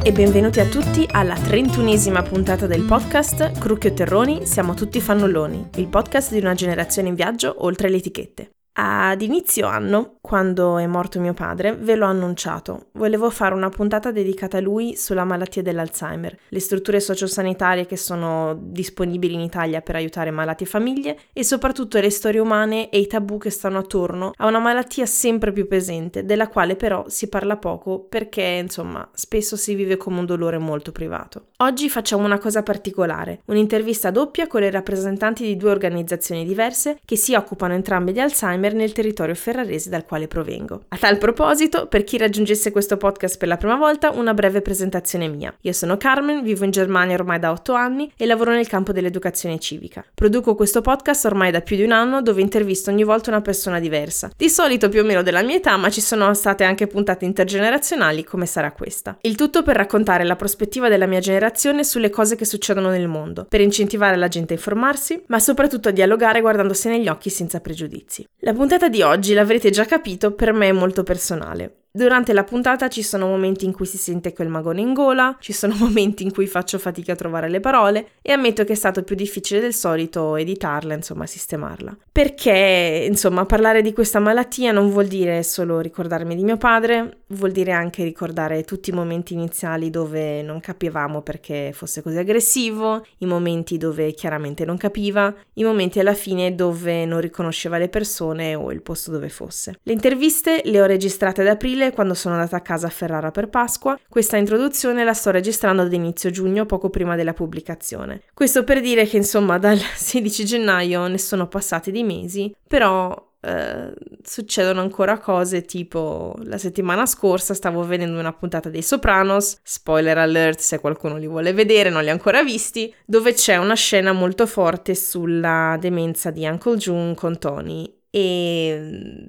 E benvenuti a tutti alla trentunesima puntata del podcast Crucchio Terroni, siamo tutti fannulloni, il podcast di una generazione in viaggio oltre le etichette. Ad inizio anno, quando è morto mio padre, ve l'ho annunciato. Volevo fare una puntata dedicata a lui sulla malattia dell'Alzheimer, le strutture sociosanitarie che sono disponibili in Italia per aiutare malati e famiglie e soprattutto le storie umane e i tabù che stanno attorno a una malattia sempre più pesante, della quale però si parla poco perché, insomma, spesso si vive come un dolore molto privato. Oggi facciamo una cosa particolare, un'intervista doppia con le rappresentanti di due organizzazioni diverse che si occupano entrambe di Alzheimer Alzheimer nel territorio ferrarese dal quale provengo. A tal proposito, per chi raggiungesse questo podcast per la prima volta, una breve presentazione mia. Io sono Carmen, vivo in Germania ormai da 8 anni e lavoro nel campo dell'educazione civica. Produco questo podcast ormai da più di un anno dove intervisto ogni volta una persona diversa. Di solito più o meno della mia età, ma ci sono state anche puntate intergenerazionali come sarà questa. Il tutto per raccontare la prospettiva della mia generazione sulle cose che succedono nel mondo, per incentivare la gente a informarsi, ma soprattutto a dialogare guardandosi negli occhi senza pregiudizi. La puntata di oggi, l'avrete già capito, per me è molto personale. Durante la puntata ci sono momenti in cui si sente quel magone in gola, ci sono momenti in cui faccio fatica a trovare le parole e ammetto che è stato più difficile del solito editarla, insomma, sistemarla. Perché, insomma, parlare di questa malattia non vuol dire solo ricordarmi di mio padre, vuol dire anche ricordare tutti i momenti iniziali dove non capivamo perché fosse così aggressivo, i momenti dove chiaramente non capiva, i momenti alla fine dove non riconosceva le persone o il posto dove fosse. Le interviste le ho registrate ad aprile quando sono andata a casa a Ferrara per Pasqua. Questa introduzione la sto registrando ad inizio giugno, poco prima della pubblicazione. Questo per dire che insomma dal 16 gennaio ne sono passati di mesi, però Uh, succedono ancora cose tipo la settimana scorsa stavo vedendo una puntata dei Sopranos, spoiler alert se qualcuno li vuole vedere, non li ha ancora visti, dove c'è una scena molto forte sulla demenza di Uncle June con Tony e mm,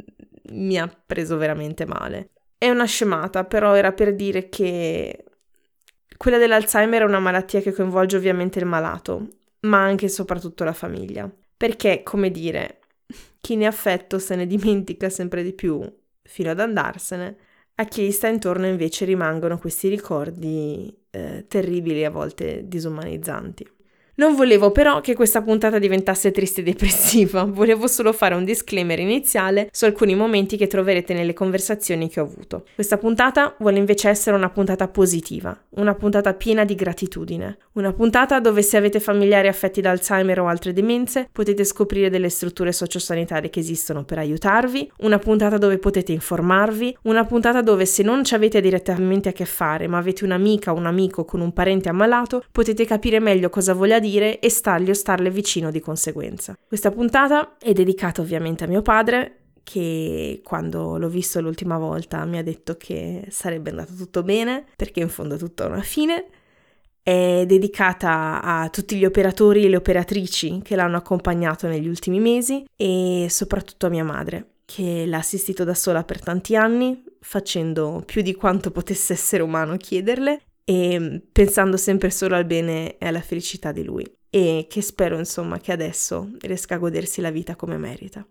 mi ha preso veramente male. È una scemata, però era per dire che quella dell'Alzheimer è una malattia che coinvolge ovviamente il malato, ma anche e soprattutto la famiglia. Perché, come dire, chi ne ha affetto se ne dimentica sempre di più fino ad andarsene, a chi gli sta intorno invece rimangono questi ricordi eh, terribili a volte disumanizzanti. Non volevo però che questa puntata diventasse triste e depressiva, volevo solo fare un disclaimer iniziale su alcuni momenti che troverete nelle conversazioni che ho avuto. Questa puntata vuole invece essere una puntata positiva, una puntata piena di gratitudine, una puntata dove se avete familiari affetti da Alzheimer o altre demenze potete scoprire delle strutture sociosanitarie che esistono per aiutarvi, una puntata dove potete informarvi, una puntata dove se non ci avete direttamente a che fare ma avete un'amica o un amico con un parente ammalato potete capire meglio cosa voglia dire dire e stargli o starle vicino di conseguenza. Questa puntata è dedicata ovviamente a mio padre che quando l'ho visto l'ultima volta mi ha detto che sarebbe andato tutto bene perché in fondo tutto ha una fine. È dedicata a tutti gli operatori e le operatrici che l'hanno accompagnato negli ultimi mesi e soprattutto a mia madre che l'ha assistito da sola per tanti anni, facendo più di quanto potesse essere umano chiederle e pensando sempre solo al bene e alla felicità di lui e che spero insomma che adesso riesca a godersi la vita come merita.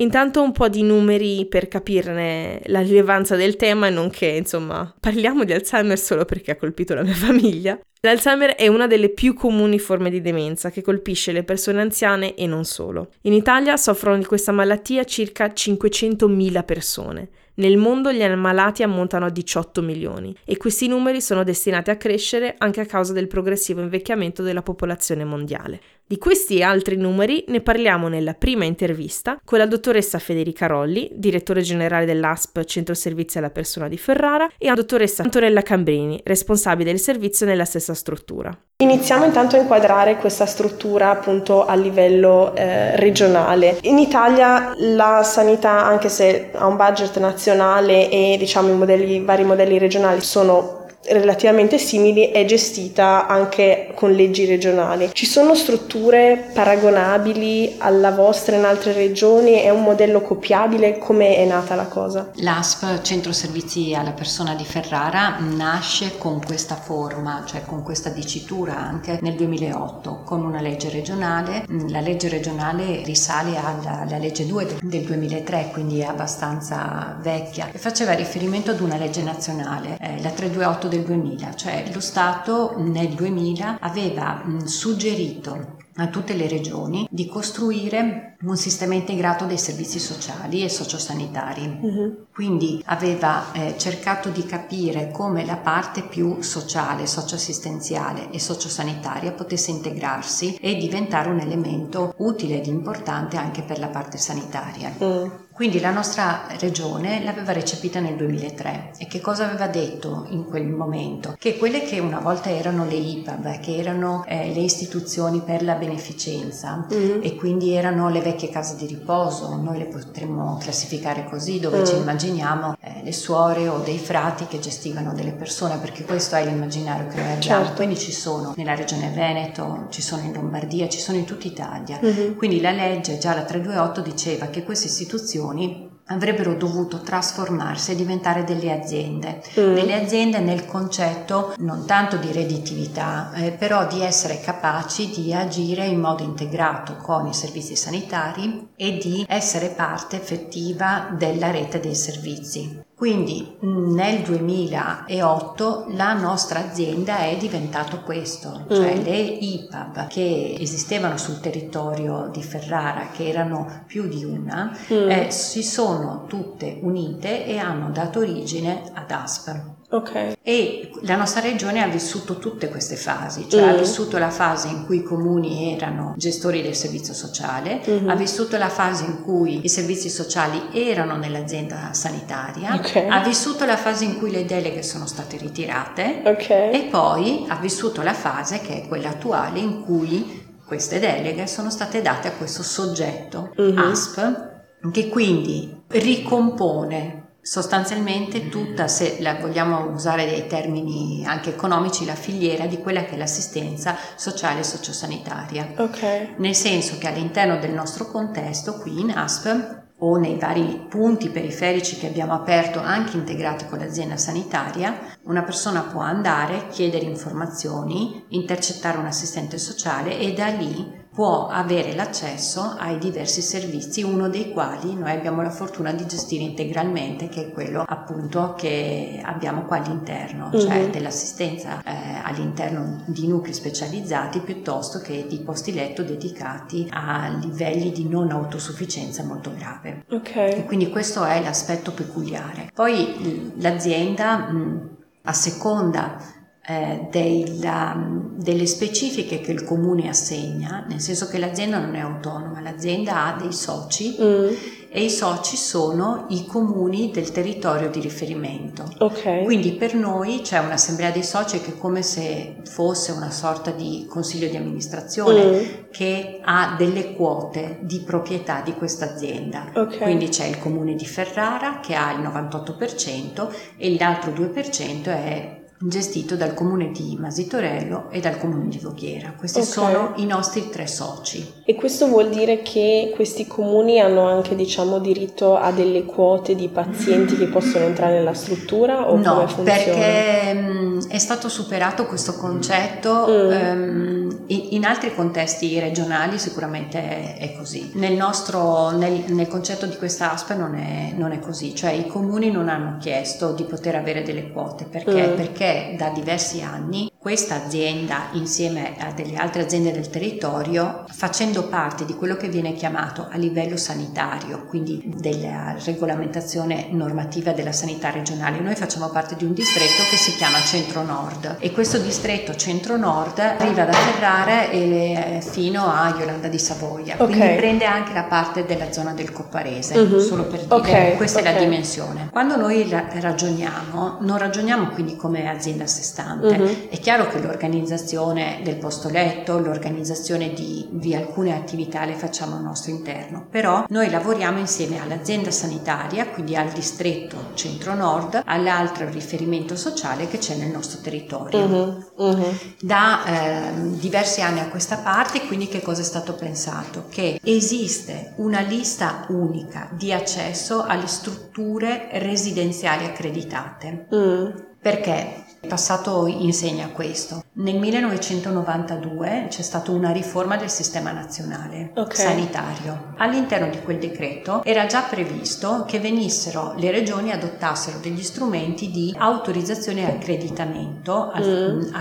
Intanto un po' di numeri per capirne la rilevanza del tema e non che, insomma, parliamo di Alzheimer solo perché ha colpito la mia famiglia. L'Alzheimer è una delle più comuni forme di demenza che colpisce le persone anziane e non solo. In Italia soffrono di questa malattia circa 500.000 persone. Nel mondo gli ammalati ammontano a 18 milioni e questi numeri sono destinati a crescere anche a causa del progressivo invecchiamento della popolazione mondiale. Di questi e altri numeri ne parliamo nella prima intervista con la dottoressa Federica Rolli, direttore generale dell'ASP Centro Servizi alla Persona di Ferrara, e la dottoressa Antonella Cambrini, responsabile del servizio nella stessa struttura. Iniziamo intanto a inquadrare questa struttura appunto a livello eh, regionale. In Italia la sanità, anche se ha un budget nazionale e diciamo i, modelli, vari modelli regionali sono relativamente simili è gestita anche con leggi regionali. Ci sono strutture paragonabili alla vostra in altre regioni? È un modello copiabile? Come è nata la cosa? L'ASP, Centro Servizi alla Persona di Ferrara, nasce con questa forma, cioè con questa dicitura anche nel 2008 con una legge regionale. La legge regionale risale alla, alla legge 2 del 2003, quindi è abbastanza vecchia, e faceva riferimento ad una legge nazionale, eh, la 328 del del 2000, cioè lo Stato nel 2000 aveva suggerito a tutte le regioni di costruire un sistema integrato dei servizi sociali e sociosanitari. Uh-huh. Quindi aveva eh, cercato di capire come la parte più sociale, socioassistenziale e sociosanitaria potesse integrarsi e diventare un elemento utile ed importante anche per la parte sanitaria. Uh-huh. Quindi la nostra regione l'aveva recepita nel 2003 e che cosa aveva detto in quel momento? Che quelle che una volta erano le IPAB, che erano eh, le istituzioni per la beneficenza mm-hmm. e quindi erano le vecchie case di riposo, noi le potremmo classificare così, dove mm. ci immaginiamo eh, le suore o dei frati che gestivano delle persone, perché questo è l'immaginario che noi abbiamo. Certo. Quindi ci sono nella regione Veneto, ci sono in Lombardia, ci sono in tutta Italia. Mm-hmm. Quindi la legge, già la 328, diceva che queste istituzioni istituzioni avrebbero dovuto trasformarsi e diventare delle aziende, mm. delle aziende nel concetto non tanto di redditività, eh, però di essere capaci di agire in modo integrato con i servizi sanitari e di essere parte effettiva della rete dei servizi. Quindi nel 2008 la nostra azienda è diventato questo, cioè mm. le IPAB che esistevano sul territorio di Ferrara, che erano più di una, mm. eh, si sono tutte unite e hanno dato origine ad ASP. Okay. E la nostra regione ha vissuto tutte queste fasi, cioè mm. ha vissuto la fase in cui i comuni erano gestori del servizio sociale, mm-hmm. ha vissuto la fase in cui i servizi sociali erano nell'azienda sanitaria, okay. ha vissuto la fase in cui le deleghe sono state ritirate okay. e poi ha vissuto la fase che è quella attuale in cui queste deleghe sono state date a questo soggetto mm-hmm. ASP che quindi ricompone sostanzialmente tutta, se la vogliamo usare dei termini anche economici, la filiera di quella che è l'assistenza sociale e sociosanitaria. Okay. Nel senso che all'interno del nostro contesto, qui in ASP, o nei vari punti periferici che abbiamo aperto anche integrati con l'azienda sanitaria, una persona può andare, chiedere informazioni, intercettare un assistente sociale e da lì può avere l'accesso ai diversi servizi, uno dei quali noi abbiamo la fortuna di gestire integralmente, che è quello appunto che abbiamo qua all'interno, mm-hmm. cioè dell'assistenza eh, all'interno di nuclei specializzati piuttosto che di posti letto dedicati a livelli di non autosufficienza molto grave. Okay. E quindi questo è l'aspetto peculiare. Poi l'azienda mh, a seconda eh, della, delle specifiche che il comune assegna, nel senso che l'azienda non è autonoma, l'azienda ha dei soci mm. e i soci sono i comuni del territorio di riferimento. Okay. Quindi per noi c'è un'assemblea dei soci che è come se fosse una sorta di consiglio di amministrazione mm. che ha delle quote di proprietà di questa azienda. Okay. Quindi c'è il comune di Ferrara che ha il 98% e l'altro 2% è gestito dal comune di Masitorello e dal comune di Voghera. Questi okay. sono i nostri tre soci. E questo vuol dire che questi comuni hanno anche diciamo, diritto a delle quote di pazienti che possono entrare nella struttura? O no, perché mm, è stato superato questo concetto. Mm. Um, in, altri contesti regionali sicuramente è, è così. Nel, nostro, nel, nel, concetto di questa ASP non è, non è, così, cioè i comuni non hanno chiesto di poter avere delle quote perché, mm. perché da diversi anni questa azienda insieme a delle altre aziende del territorio facendo parte di quello che viene chiamato a livello sanitario, quindi della regolamentazione normativa della sanità regionale. Noi facciamo parte di un distretto che si chiama Centro Nord e questo distretto Centro Nord arriva da Ferrara e fino a Iolanda di Savoia, okay. quindi prende anche la parte della zona del Copparese, uh-huh. solo per dire okay. questa okay. è la dimensione. Quando noi ragioniamo, non ragioniamo quindi come azienda a sé stante, uh-huh. è chiaro che l'organizzazione del posto letto, l'organizzazione di, di, alcune attività le facciamo al nostro interno, però noi lavoriamo insieme all'azienda sanitaria, quindi al distretto centro-nord, all'altro riferimento sociale che c'è nel nostro territorio. Uh-huh. Uh-huh. Da eh, diversi anni a questa parte, quindi che cosa è stato pensato? Che esiste una lista unica di accesso alle strutture residenziali accreditate. Uh-huh. Perché? Il passato insegna questo. Nel 1992 c'è stata una riforma del sistema nazionale okay. sanitario. All'interno di quel decreto era già previsto che venissero le regioni adottassero degli strumenti di autorizzazione e accreditamento, mm.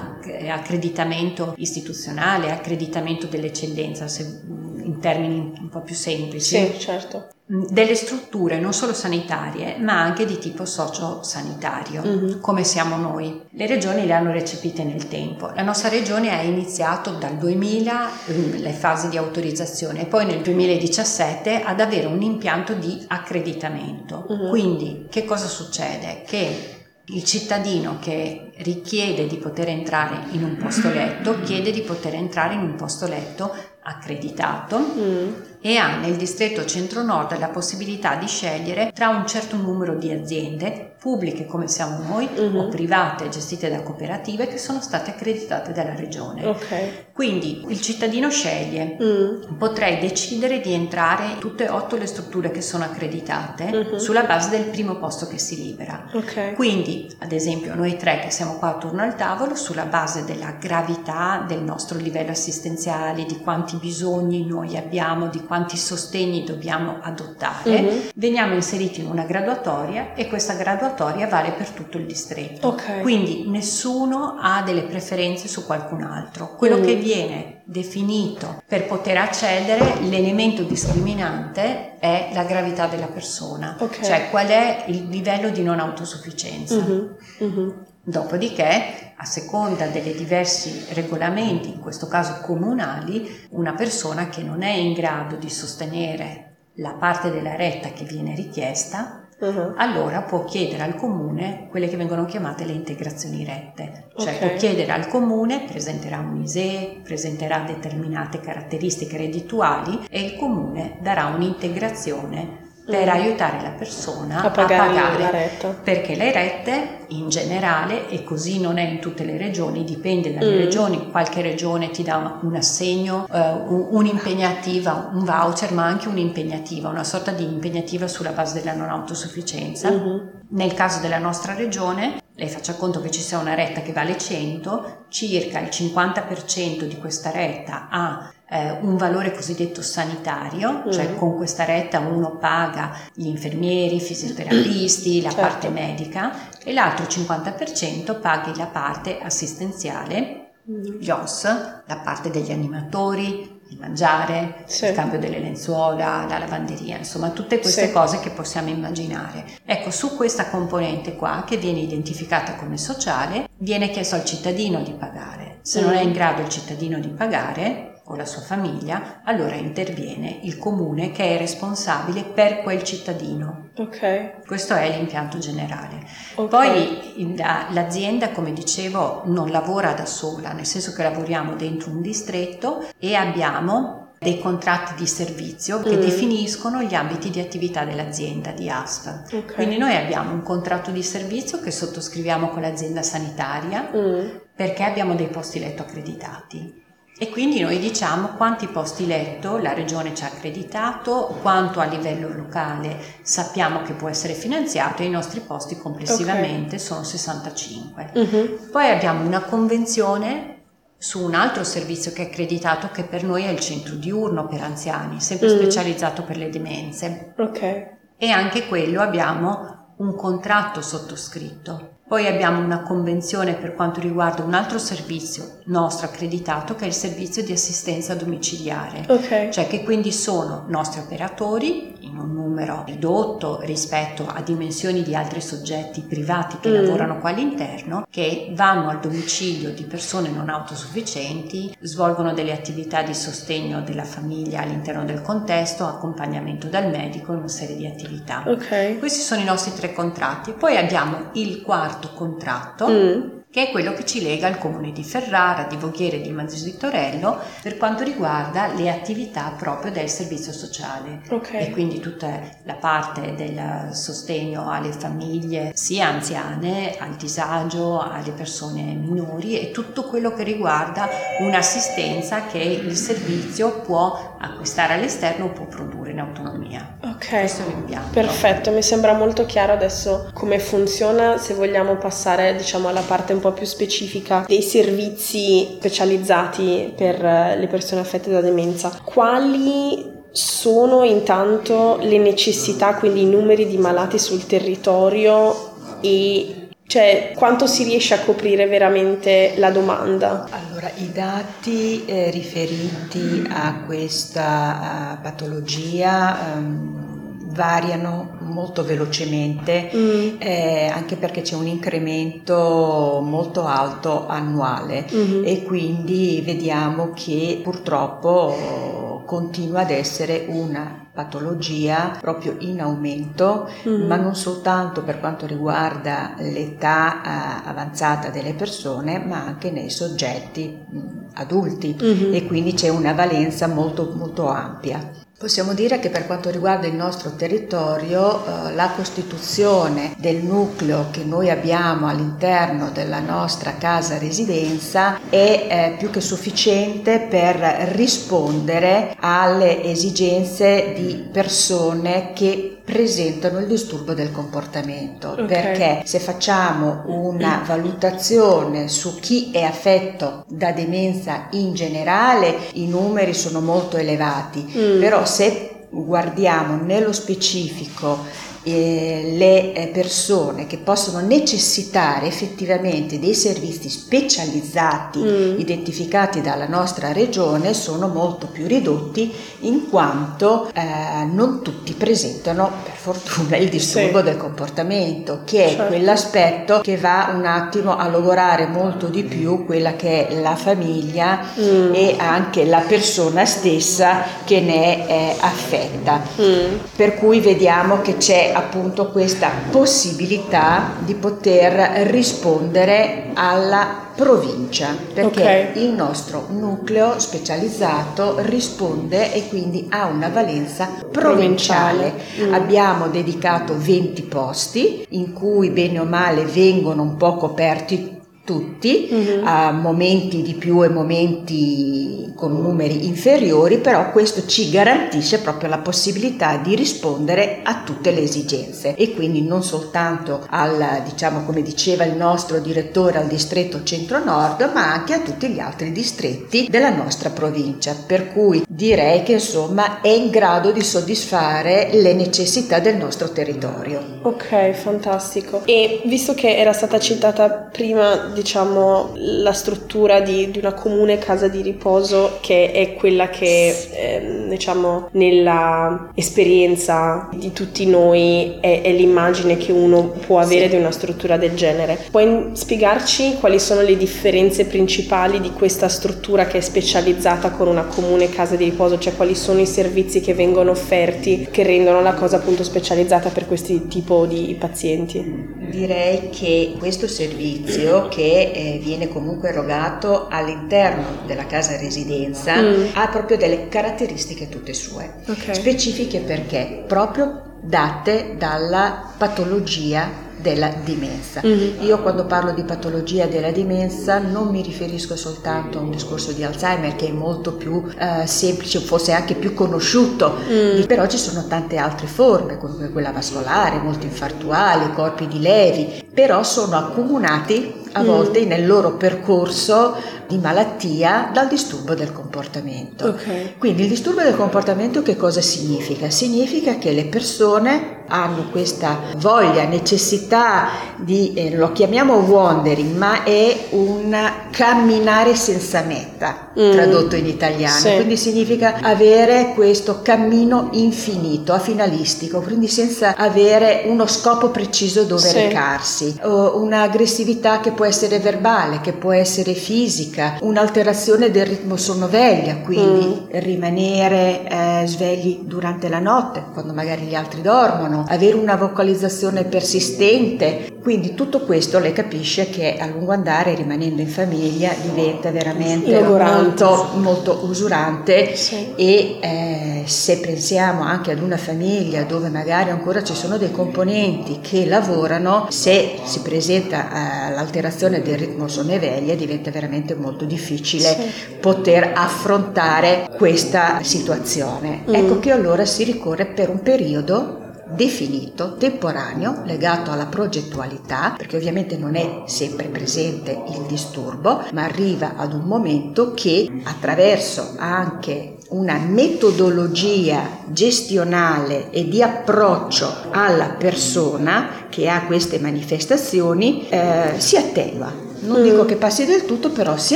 accreditamento istituzionale, accreditamento dell'eccellenza, se in termini un po' più semplici. Sì, certo. Delle strutture non solo sanitarie, ma anche di tipo sociosanitario, mm-hmm. come siamo noi. Le regioni le hanno recepite nel tempo. La nostra regione ha iniziato dal 2000 mm, le fasi di autorizzazione e poi nel 2017 ad avere un impianto di accreditamento. Mm-hmm. Quindi che cosa succede? Che il cittadino che richiede di poter entrare in un posto letto chiede di poter entrare in un posto letto accreditato mm. E ha nel distretto centro-nord la possibilità di scegliere tra un certo numero di aziende pubbliche come siamo noi mm-hmm. o private gestite da cooperative che sono state accreditate dalla regione. Okay. Quindi il cittadino sceglie, mm. potrei decidere di entrare in tutte e otto le strutture che sono accreditate mm-hmm. sulla base del primo posto che si libera. Okay. Quindi ad esempio noi tre che siamo qua attorno al tavolo sulla base della gravità del nostro livello assistenziale, di quanti bisogni noi abbiamo, di quanti sostegni dobbiamo adottare, mm-hmm. veniamo inseriti in una graduatoria e questa graduatoria vale per tutto il distretto. Okay. Quindi nessuno ha delle preferenze su qualcun altro. Quello mm. che viene definito per poter accedere, l'elemento discriminante è la gravità della persona, okay. cioè qual è il livello di non autosufficienza. Mm-hmm. Mm-hmm. Dopodiché, a seconda dei diversi regolamenti, in questo caso comunali, una persona che non è in grado di sostenere la parte della retta che viene richiesta, uh-huh. allora può chiedere al comune quelle che vengono chiamate le integrazioni rette. Cioè okay. può chiedere al comune, presenterà un ISE, presenterà determinate caratteristiche reddituali e il comune darà un'integrazione per mm. aiutare la persona a pagare, a pagare la retta. perché le rette in generale e così non è in tutte le regioni dipende dalle mm. regioni qualche regione ti dà un assegno eh, un'impegnativa un voucher ma anche un'impegnativa una sorta di impegnativa sulla base della non autosufficienza mm-hmm. nel caso della nostra regione lei faccia conto che ci sia una retta che vale 100 circa il 50% di questa retta ha eh, un valore cosiddetto sanitario, mm. cioè con questa retta uno paga gli infermieri, i fisioterapisti, la certo. parte medica e l'altro 50% paghi la parte assistenziale, mm. gli OS, la parte degli animatori, il mangiare, sì. il cambio delle lenzuola, la lavanderia, insomma tutte queste sì. cose che possiamo immaginare. Ecco, su questa componente qua, che viene identificata come sociale, viene chiesto al cittadino di pagare. Se mm. non è in grado il cittadino di pagare, o la sua famiglia, allora interviene il comune che è responsabile per quel cittadino. Ok. Questo è l'impianto generale. Okay. Poi la, l'azienda, come dicevo, non lavora da sola, nel senso che lavoriamo dentro un distretto e abbiamo dei contratti di servizio che mm. definiscono gli ambiti di attività dell'azienda di ASP. Okay. Quindi noi abbiamo un contratto di servizio che sottoscriviamo con l'azienda sanitaria mm. perché abbiamo dei posti letto accreditati e quindi noi diciamo quanti posti letto la regione ci ha accreditato, quanto a livello locale sappiamo che può essere finanziato e i nostri posti complessivamente okay. sono 65. Uh-huh. Poi abbiamo una convenzione su un altro servizio che è accreditato che per noi è il centro diurno per anziani, sempre uh-huh. specializzato per le demenze. Okay. E anche quello abbiamo un contratto sottoscritto poi abbiamo una convenzione per quanto riguarda un altro servizio nostro accreditato che è il servizio di assistenza domiciliare, okay. cioè che quindi sono nostri operatori in un numero ridotto rispetto a dimensioni di altri soggetti privati che mm. lavorano qua all'interno, che vanno al domicilio di persone non autosufficienti, svolgono delle attività di sostegno della famiglia all'interno del contesto, accompagnamento dal medico e una serie di attività. Okay. Questi sono i nostri tre contratti. Poi abbiamo il quarto contratto. Mm che è quello che ci lega al comune di Ferrara, di Voghiere e di Mazzi di Torello per quanto riguarda le attività proprio del servizio sociale okay. e quindi tutta la parte del sostegno alle famiglie sia anziane, al disagio, alle persone minori e tutto quello che riguarda un'assistenza che il servizio può acquistare all'esterno o può produrre in autonomia. Ok, questo è l'impianto. Perfetto, mi sembra molto chiaro adesso come funziona. Se vogliamo passare diciamo alla parte un po' più specifica dei servizi specializzati per eh, le persone affette da demenza, quali sono intanto le necessità, quindi i numeri di malati sul territorio e cioè, quanto si riesce a coprire veramente la domanda? Allora, i dati eh, riferiti a questa uh, patologia um, variano molto velocemente, mm. eh, anche perché c'è un incremento molto alto annuale mm-hmm. e quindi vediamo che purtroppo continua ad essere una patologia proprio in aumento, mm-hmm. ma non soltanto per quanto riguarda l'età eh, avanzata delle persone, ma anche nei soggetti mh, adulti mm-hmm. e quindi c'è una valenza molto, molto ampia. Possiamo dire che per quanto riguarda il nostro territorio, eh, la costituzione del nucleo che noi abbiamo all'interno della nostra casa residenza è eh, più che sufficiente per rispondere alle esigenze di persone che presentano il disturbo del comportamento okay. perché se facciamo una valutazione su chi è affetto da demenza in generale i numeri sono molto elevati mm. però se guardiamo nello specifico eh, le eh, persone che possono necessitare effettivamente dei servizi specializzati mm. identificati dalla nostra regione sono molto più ridotti in quanto eh, non tutti presentano fortuna il disturbo sì. del comportamento che è certo. quell'aspetto che va un attimo a logorare molto di più quella che è la famiglia mm. e anche la persona stessa che ne è affetta mm. per cui vediamo che c'è appunto questa possibilità di poter rispondere alla provincia perché okay. il nostro nucleo specializzato risponde e quindi ha una valenza provinciale. Mm. Abbiamo dedicato 20 posti in cui bene o male vengono un po' coperti tutti, mm-hmm. a momenti di più e momenti con numeri inferiori, però questo ci garantisce proprio la possibilità di rispondere a tutte le esigenze e quindi non soltanto al, diciamo come diceva il nostro direttore, al distretto centro-nord, ma anche a tutti gli altri distretti della nostra provincia, per cui direi che insomma è in grado di soddisfare le necessità del nostro territorio. Ok, fantastico. E visto che era stata citata prima diciamo, la struttura di, di, una comune casa di riposo che è quella che, eh, diciamo, nella esperienza di tutti noi è, è, l'immagine che uno può avere sì. di una struttura del genere. Puoi spiegarci quali sono le differenze principali di questa struttura che è specializzata con una comune casa di riposo, cioè quali sono i servizi che vengono offerti che rendono la cosa appunto specializzata per questi tipo di pazienti? Direi che questo servizio che che eh, viene comunque erogato all'interno della casa residenza mm. ha proprio delle caratteristiche tutte sue, okay. specifiche perché proprio date dalla patologia della dimenza. Mm-hmm. Io quando parlo di patologia della dimenza non mi riferisco soltanto a un discorso di Alzheimer che è molto più eh, semplice, forse anche più conosciuto, mm. però ci sono tante altre forme come quella vascolare, molto infartuali, corpi di levi, però sono accomunati a volte mm. nel loro percorso di malattia dal disturbo del comportamento. Okay. Quindi il disturbo del comportamento che cosa significa? Significa che le persone hanno questa voglia, necessità di, eh, lo chiamiamo wandering, ma è un camminare senza meta, mm. tradotto in italiano. Sì. Quindi significa avere questo cammino infinito, afinalistico, quindi senza avere uno scopo preciso dove sì. recarsi, o un'aggressività che può essere verbale, che può essere fisica, un'alterazione del ritmo sonno-veglia, quindi mm. rimanere eh, svegli durante la notte, quando magari gli altri dormono, avere una vocalizzazione persistente, quindi tutto questo lei capisce che a lungo andare rimanendo in famiglia diventa veramente molto, molto, usurante sì. e eh, se pensiamo anche ad una famiglia dove magari ancora ci sono dei componenti che lavorano, se si presenta eh, l'alterazione alterazione del ritmo sonno-veglia diventa veramente molto difficile sì. poter affrontare questa situazione. Mm. Ecco che allora si ricorre per un periodo definito, temporaneo, legato alla progettualità, perché ovviamente non è sempre presente il disturbo, ma arriva ad un momento che attraverso anche una metodologia gestionale e di approccio alla persona che ha queste manifestazioni eh, si attenua non dico che passi del tutto, però si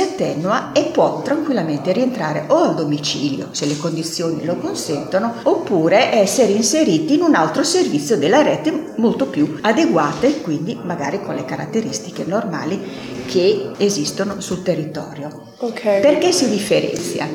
attenua e può tranquillamente rientrare o al domicilio, se le condizioni lo consentono, oppure essere inseriti in un altro servizio della rete molto più adeguate, quindi magari con le caratteristiche normali che esistono sul territorio. Okay. Perché si differenzia?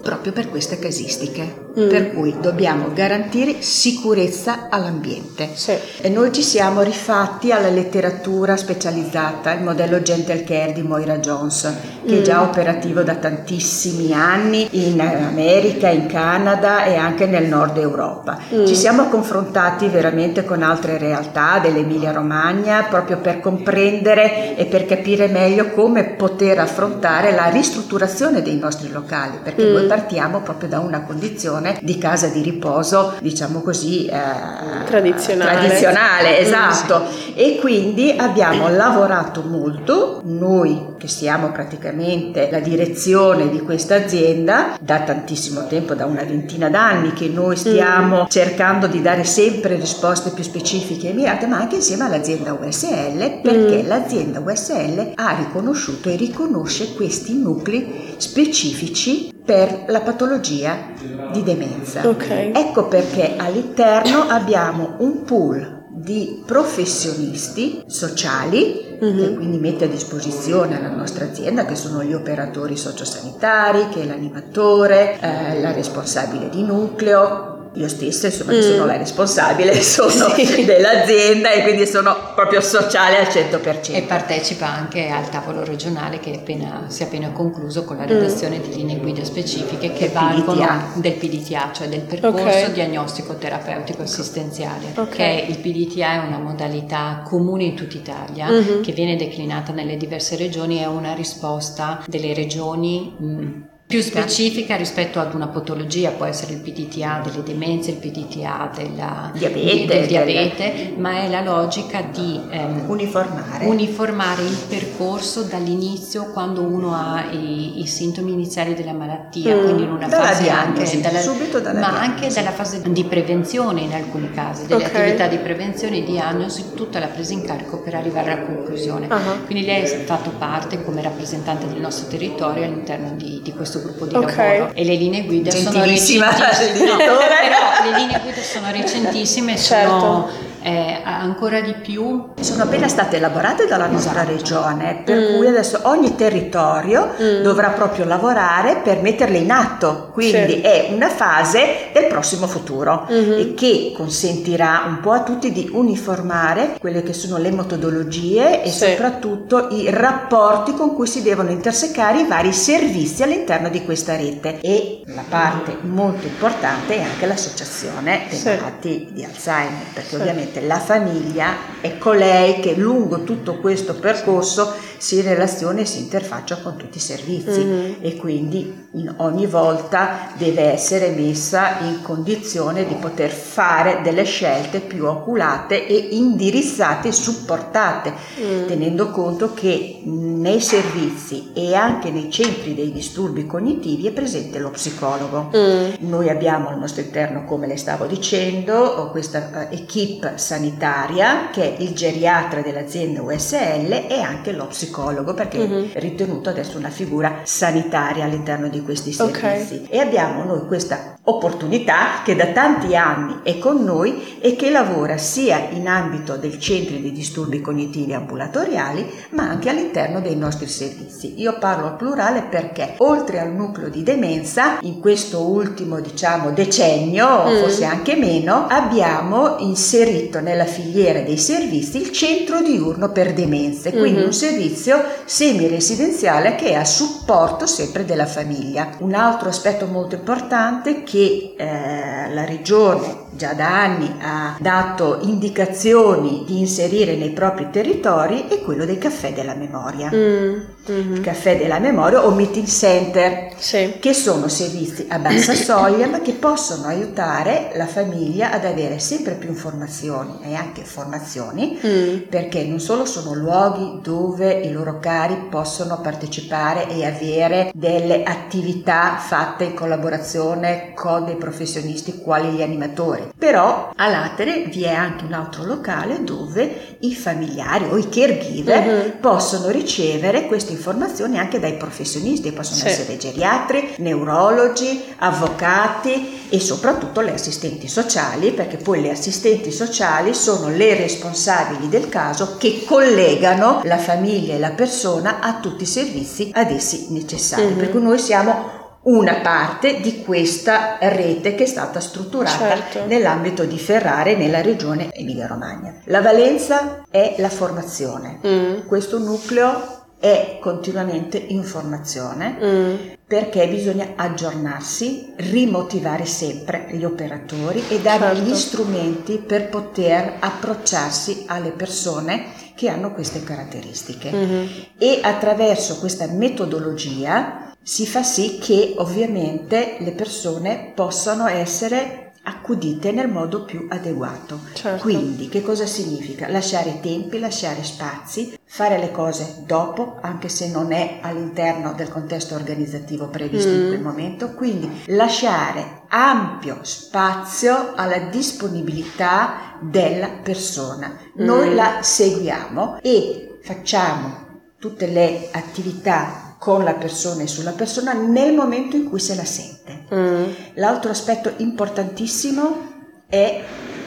Proprio per queste casistiche, mm. per cui dobbiamo garantire sicurezza all'ambiente. Sì. E noi ci siamo rifatti alla letteratura specializzata, il modello Gentle Care di Moira Jones, che mm. è già operativo da tantissimi anni in America, in Canada e anche nel nord Europa. Mm. Ci siamo confrontati veramente con altre realtà dell'Emilia Romagna proprio per comprendere e per capire meglio come poter affrontare la ristrutturazione dei nostri locali, perché mm. noi partiamo proprio da una condizione di casa di riposo, diciamo così, eh, tradizionale. tradizionale mm. esatto. E quindi abbiamo lavorato molto, noi che siamo praticamente la direzione di questa azienda da tantissimo tempo, da una ventina d'anni che noi stiamo mm. cercando di dare sempre risposte più specifiche e mirate, ma anche insieme all'azienda USL, perché mm. l'azienda USL ha riconosciuto e riconosce questi nuclei specifici per la patologia di demenza. Okay. Ecco perché all'interno abbiamo un pool di professionisti sociali mm-hmm. che quindi mette a disposizione la nostra azienda che sono gli operatori sociosanitari, che è l'animatore, eh, la responsabile di nucleo, io stessa insomma mm. sono la responsabile sono sì. dell'azienda e quindi sono proprio sociale al 100% e partecipa anche al tavolo regionale che appena, si è appena concluso con la redazione mm. di linee guida specifiche che valgono del PDTA cioè del percorso okay. diagnostico terapeutico assistenziale okay. che il PDTA è una modalità comune in tutta Italia mm-hmm. che viene declinata nelle diverse regioni è una risposta delle regioni mh, mm, più specifica rispetto ad una patologia, può essere il PDTA delle demenze, il PDTA della, diabete, del diabete, ma è la logica di ehm, uniformare. uniformare. il percorso dall'inizio quando uno ha i, i sintomi iniziali della malattia, mm, quindi in una fase diagnosi, anche, dalla, subito dalla ma diagnosi. anche dalla fase di prevenzione in alcuni casi, delle okay. attività di prevenzione e diagnosi, tutta la presa in carico per arrivare alla conclusione. Uh-huh. Quindi lei ha fatto parte come rappresentante del nostro territorio all'interno di, di questo gruppo di okay. lavoro e le linee guida sono recentissime no, però le linee guida sono recentissime certo. sono eh, ancora di più. Sono appena state elaborate dalla nostra esatto. regione, per mm. cui adesso ogni territorio mm. dovrà proprio lavorare per metterle in atto, quindi sì. è una fase del prossimo futuro mm-hmm. e che consentirà un po' a tutti di uniformare quelle che sono le metodologie e sì. soprattutto i rapporti con cui si devono intersecare i vari servizi all'interno di questa rete e la parte molto importante è anche l'associazione dei sì. malati di Alzheimer, perché ovviamente ovviamente la famiglia è colei che lungo tutto questo percorso si relaziona e si interfaccia con tutti i servizi mm-hmm. e quindi ogni volta deve essere messa in condizione di poter fare delle scelte più oculate e indirizzate e supportate, mm. tenendo conto che nei servizi e anche nei centri dei disturbi cognitivi è presente lo psicologo. Mm. Noi abbiamo al nostro interno, come le stavo dicendo, questa uh, equip sanitaria che è il geriatra dell'azienda USL e anche lo psicologo perché mm-hmm. è ritenuto adesso una figura sanitaria all'interno di questi servizi. Okay. E abbiamo noi questa opportunità che da tanti anni è con noi e che lavora sia in ambito del centro di disturbi cognitivi ambulatoriali ma anche all'interno dei nostri servizi. Io parlo a plurale perché oltre al nucleo di demenza in questo ultimo diciamo decennio mm. forse anche meno abbiamo inserito inserito nella filiera dei servizi il centro diurno per demenze, quindi mm-hmm. un servizio semi-residenziale che è a supporto sempre della famiglia. Un altro aspetto molto importante che eh, la regione già da anni ha dato indicazioni di inserire nei propri territori è quello dei caffè della memoria. Mm, mm-hmm. Il caffè della memoria o meeting center, sì. che sono servizi a bassa soglia ma che possono aiutare la famiglia ad avere sempre più informazioni e anche formazioni mm. perché non solo sono luoghi dove i loro cari possono partecipare e avere delle attività fatte in collaborazione con dei professionisti quali gli animatori però a Latere vi è anche un altro locale dove i familiari o i caregiver uh-huh. possono ricevere queste informazioni anche dai professionisti, possono sì. essere geriatri, neurologi, avvocati e soprattutto le assistenti sociali, perché poi le assistenti sociali sono le responsabili del caso che collegano la famiglia e la persona a tutti i servizi ad essi necessari. Uh-huh. Per cui noi siamo una parte di questa rete che è stata strutturata certo. nell'ambito di Ferrare nella regione Emilia-Romagna. La valenza è la formazione. Mm. Questo nucleo è continuamente in formazione mm. perché bisogna aggiornarsi, rimotivare sempre gli operatori e dare certo. gli strumenti per poter approcciarsi alle persone che hanno queste caratteristiche. Mm-hmm. E attraverso questa metodologia si fa sì che ovviamente le persone possano essere accudite nel modo più adeguato. Certo. Quindi che cosa significa? Lasciare tempi, lasciare spazi, fare le cose dopo, anche se non è all'interno del contesto organizzativo previsto mm. in quel momento, quindi lasciare ampio spazio alla disponibilità della persona. Noi mm. la seguiamo e facciamo tutte le attività con la persona e sulla persona nel momento in cui se la sente. Mm. L'altro aspetto importantissimo è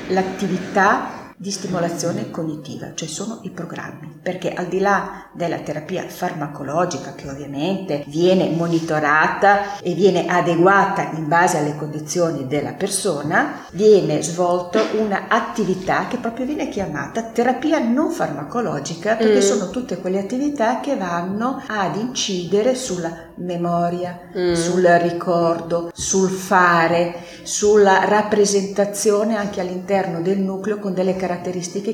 l'attività di stimolazione cognitiva, cioè sono i programmi, perché al di là della terapia farmacologica che ovviamente viene monitorata e viene adeguata in base alle condizioni della persona, viene svolta un'attività che proprio viene chiamata terapia non farmacologica, perché mm. sono tutte quelle attività che vanno ad incidere sulla memoria, mm. sul ricordo, sul fare, sulla rappresentazione anche all'interno del nucleo con delle caratteristiche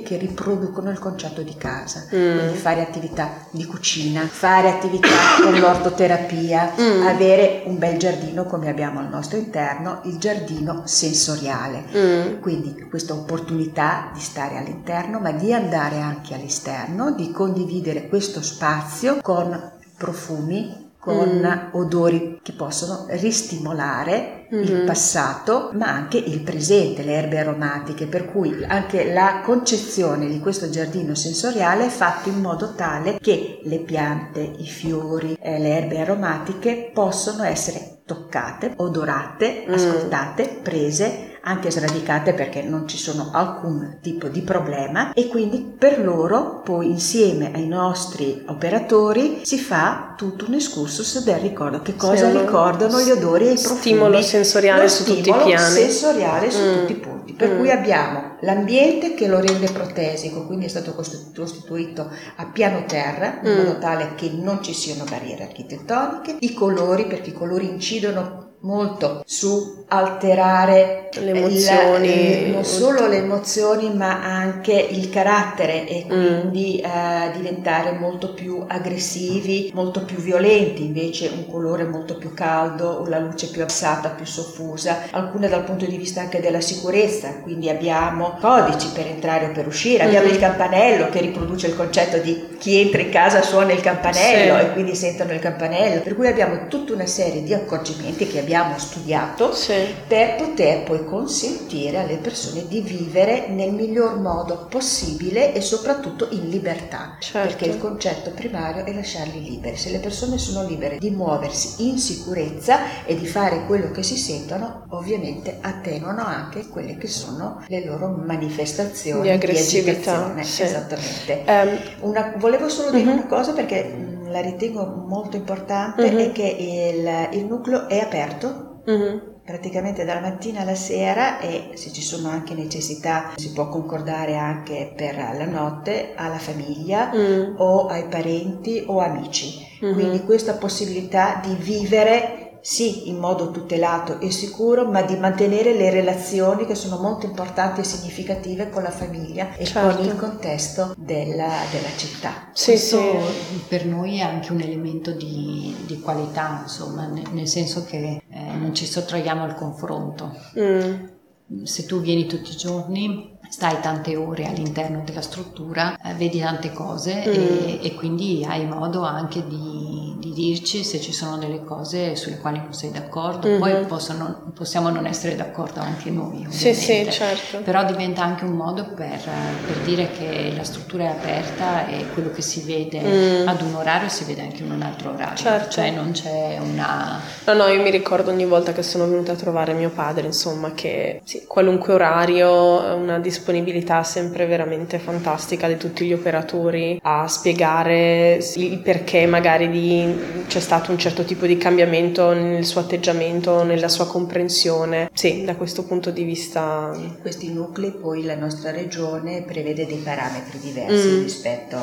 che riproducono il concetto di casa. Mm. Quindi fare attività di cucina, fare attività con l'ortoterapia, mm. avere un bel giardino come abbiamo al nostro interno, il giardino sensoriale. Mm. Quindi questa opportunità di stare all'interno, ma di andare anche all'esterno, di condividere questo spazio con profumi, con mm. odori che possono ristimolare mm-hmm. il passato ma anche il presente, le erbe aromatiche, per cui anche la concezione di questo giardino sensoriale è fatta in modo tale che le piante, i fiori, eh, le erbe aromatiche possono essere toccate, odorate, mm. ascoltate, prese anche sradicate perché non ci sono alcun tipo di problema e quindi per loro poi insieme ai nostri operatori si fa tutto un excursus del ricordo che cosa sì, ricordano gli odori e i profumi stimolo sensoriale su tutti i piani sensoriale su mm. tutti i punti per mm. cui abbiamo l'ambiente che lo rende protesico quindi è stato costituito a piano terra in mm. modo tale che non ci siano barriere architettoniche i colori perché i colori incidono molto su alterare le emozioni, il, non solo le emozioni ma anche il carattere e mm. quindi mm. eh, diventare molto più aggressivi, molto più violenti, invece un colore molto più caldo, la luce più abbassata, più soffusa, alcune dal punto di vista anche della sicurezza, quindi abbiamo codici per entrare o per uscire, abbiamo mm. il campanello che riproduce il concetto di chi entra in casa suona il campanello sì. e quindi sentono il campanello, per cui abbiamo tutta una serie di accorgimenti che abbiamo abbiamo studiato sì. per poter poi consentire alle persone di vivere nel miglior modo possibile e soprattutto in libertà, certo. perché il concetto primario è lasciarli liberi. Se le persone sono libere di muoversi in sicurezza e di fare quello che si sentono, ovviamente attenuano anche quelle che sono le loro manifestazioni di aggressività. Di sì. Esattamente. Um, una, volevo solo dire uh-huh. una cosa perché la ritengo molto importante uh-huh. è che il, il, nucleo è aperto. Uh-huh. praticamente dalla mattina alla sera e se ci sono anche necessità si può concordare anche per la notte alla famiglia mm. o ai parenti o amici. Mm-hmm. Quindi questa possibilità di vivere sì in modo tutelato e sicuro, ma di mantenere le relazioni che sono molto importanti e significative con la famiglia e certo. con il contesto della, della città. Sì, Questo sì. per noi è anche un elemento di, di qualità, insomma, nel, senso che eh, non ci sottraiamo al confronto. Mm. Se tu vieni tutti i giorni stai tante ore all'interno della struttura, eh, vedi tante cose mm. e, e, quindi hai modo anche di, di, dirci se ci sono delle cose sulle quali non sei d'accordo, mm-hmm. poi possono, possiamo non essere d'accordo anche noi. Ovviamente. Sì, sì, certo. Però diventa anche un modo per, per, dire che la struttura è aperta e quello che si vede mm. ad un orario si vede anche in un altro orario, certo. cioè non c'è una... No, no, io mi ricordo ogni volta che sono venuta a trovare mio padre, insomma, che sì, qualunque orario, una disponibilità disponibilità sempre veramente fantastica di tutti gli operatori a spiegare il perché magari di, c'è stato un certo tipo di cambiamento nel suo atteggiamento, nella sua comprensione. Sì, da questo punto di vista. Questi nuclei poi la nostra regione prevede dei parametri diversi mm. rispetto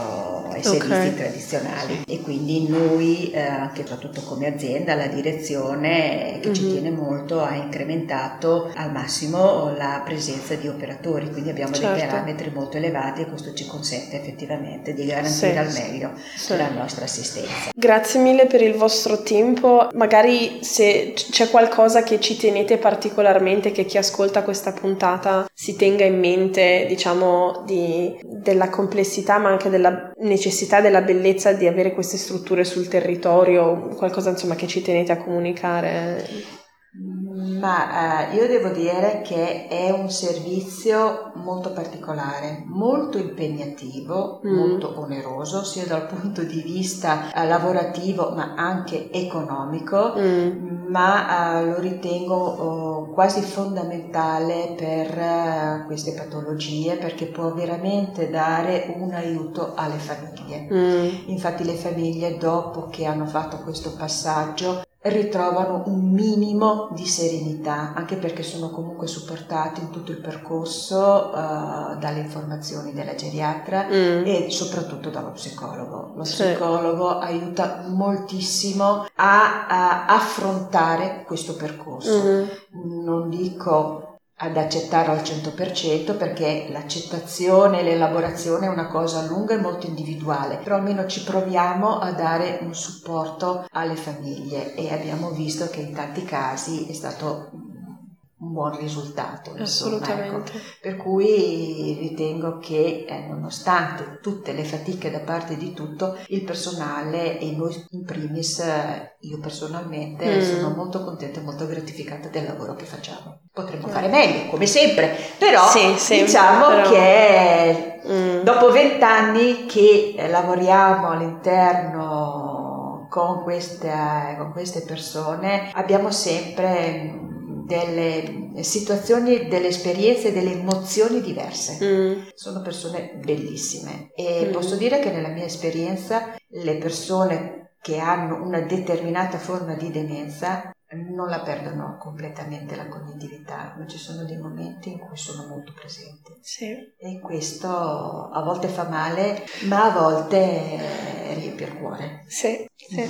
ai servizi okay. tradizionali e quindi noi, eh, anche soprattutto come azienda, la direzione che mm-hmm. ci tiene molto ha incrementato al massimo la presenza di operatori, quindi abbiamo certo. dei parametri molto elevati e questo ci consente effettivamente di garantire sì, al meglio sì. la nostra assistenza. Grazie mille per il vostro tempo, magari se c'è qualcosa che ci tenete particolarmente che chi ascolta questa puntata si tenga in mente, diciamo, di, della complessità ma anche della necessità, della bellezza di avere queste strutture sul territorio, qualcosa insomma che ci tenete a comunicare. Ma eh, io devo dire che è un servizio molto particolare, molto impegnativo, mm. molto oneroso, sia dal punto di vista eh, lavorativo ma anche economico, mm. ma eh, lo ritengo oh, quasi fondamentale per eh, queste patologie perché può veramente dare un aiuto alle famiglie. Mm. Infatti le famiglie dopo che hanno fatto questo passaggio ritrovano un minimo di serenità, anche perché sono comunque supportati in tutto il percorso uh, dalle informazioni della geriatra mm. e soprattutto dallo psicologo. Lo psicologo sì. aiuta moltissimo a, a, affrontare questo percorso. Mm. Non dico ad accettare al 100% perché l'accettazione e l'elaborazione è una cosa lunga e molto individuale, però almeno ci proviamo a dare un supporto alle famiglie e abbiamo visto che in tanti casi è stato un buon risultato. Insomma, ecco. Assolutamente. Ecco. Per cui ritengo che eh, nonostante tutte le fatiche da parte di tutto, il personale e noi in primis, eh, io personalmente, mm. sono molto contenta e molto gratificata del lavoro che facciamo. Potremmo mm. fare meglio, come sempre, però sì, sempre, diciamo però... che mm. dopo vent'anni che eh, lavoriamo all'interno con queste, con queste persone, abbiamo sempre delle situazioni, delle esperienze, delle emozioni diverse. Mm. Sono persone bellissime e mm. posso dire che nella mia esperienza le persone che hanno una determinata forma di demenza non la perdono completamente la cognitività, ma ci sono dei momenti in cui sono molto presenti. Sì. E questo a volte fa male, ma a volte riempie il cuore. Sì, sì.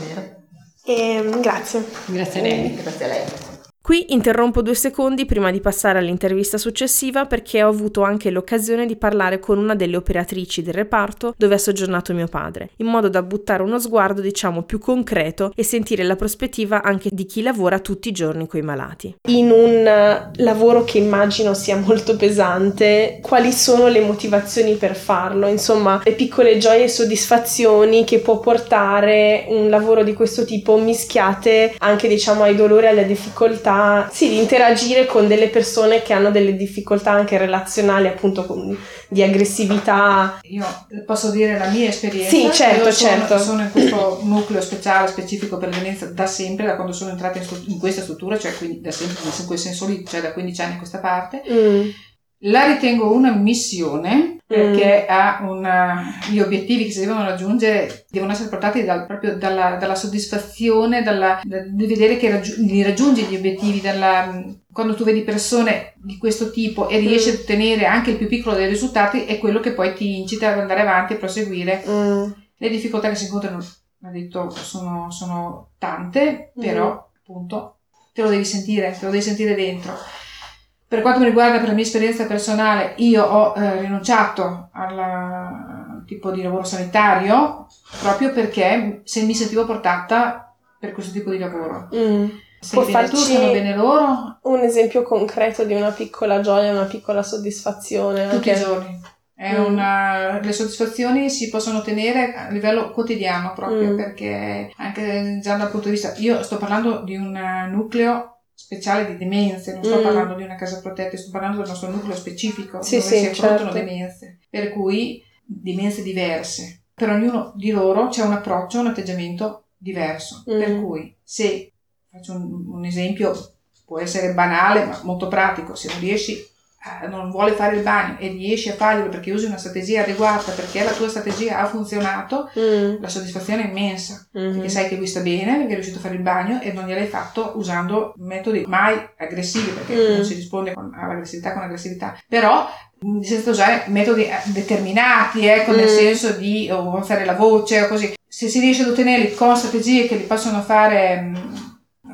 E, ehm, grazie. Grazie a lei. Grazie a lei. Qui interrompo due secondi prima di passare all'intervista successiva perché ho avuto anche l'occasione di parlare con una delle operatrici del reparto dove ha soggiornato mio padre, in modo da buttare uno sguardo diciamo più concreto e sentire la prospettiva anche di chi lavora tutti i giorni con i malati. In un eh, lavoro che immagino sia molto pesante, quali sono le motivazioni per farlo? Insomma, le piccole gioie e soddisfazioni che può portare un lavoro di questo tipo mischiate anche diciamo ai dolori e alle difficoltà sì, di interagire con delle persone che hanno delle difficoltà anche relazionali, appunto con, di aggressività. Io posso dire la mia esperienza. Sì, certo, Io sono, certo. Sono in questo nucleo speciale, specifico per l'evidenza da sempre, da quando sono entrata in, in, questa struttura, cioè quindi da sempre, in quel senso lì, cioè da 15 anni a questa parte. Mm La ritengo una missione perché ha una, gli obiettivi che si devono raggiungere devono essere portati dal, proprio dalla, dalla soddisfazione, dalla, da, di vedere che raggi- li raggiungi gli obiettivi, dalla, quando tu vedi persone di questo tipo e riesci mm. a ottenere anche il più piccolo dei risultati è quello che poi ti incita ad andare avanti e proseguire. Mm. Le difficoltà che si incontrano, ha detto, sono, sono tante, mm. però appunto te lo devi sentire, te lo devi sentire dentro. Per quanto mi riguarda, per la mia esperienza personale, io ho eh, rinunciato al tipo di lavoro sanitario proprio perché se mi sentivo portata per questo tipo di lavoro. Mm. Può farci tu, stanno bene loro? Un esempio concreto di una piccola gioia, una piccola soddisfazione. Tutti anche... i giorni. Mm. Una, le soddisfazioni si possono ottenere a livello quotidiano proprio mm. perché anche già dal punto di vista, io sto parlando di un nucleo speciale di demenze, non sto mm. parlando di una casa protetta, sto parlando del nostro nucleo specifico sì, dove sì, si affrontano certo. demenze, per cui demenze diverse. Per ognuno di loro c'è un approccio, un atteggiamento diverso. Mm. Per cui se faccio un, un esempio, può essere banale ma molto pratico, se non riesci non vuole fare il bagno e riesci a farlo perché usi una strategia adeguata, perché la tua strategia ha funzionato, mm. la soddisfazione è immensa, mm-hmm. perché sai che lui sta bene, perché è riuscito a fare il bagno e non gliel'hai fatto usando metodi mai aggressivi, perché mm. non si risponde con, all'aggressività con aggressività, però mm, senza usare metodi eh, determinati, ecco, mm. nel senso di o alzare la voce o così. Se si riesce ad ottenerli con strategie che li possono fare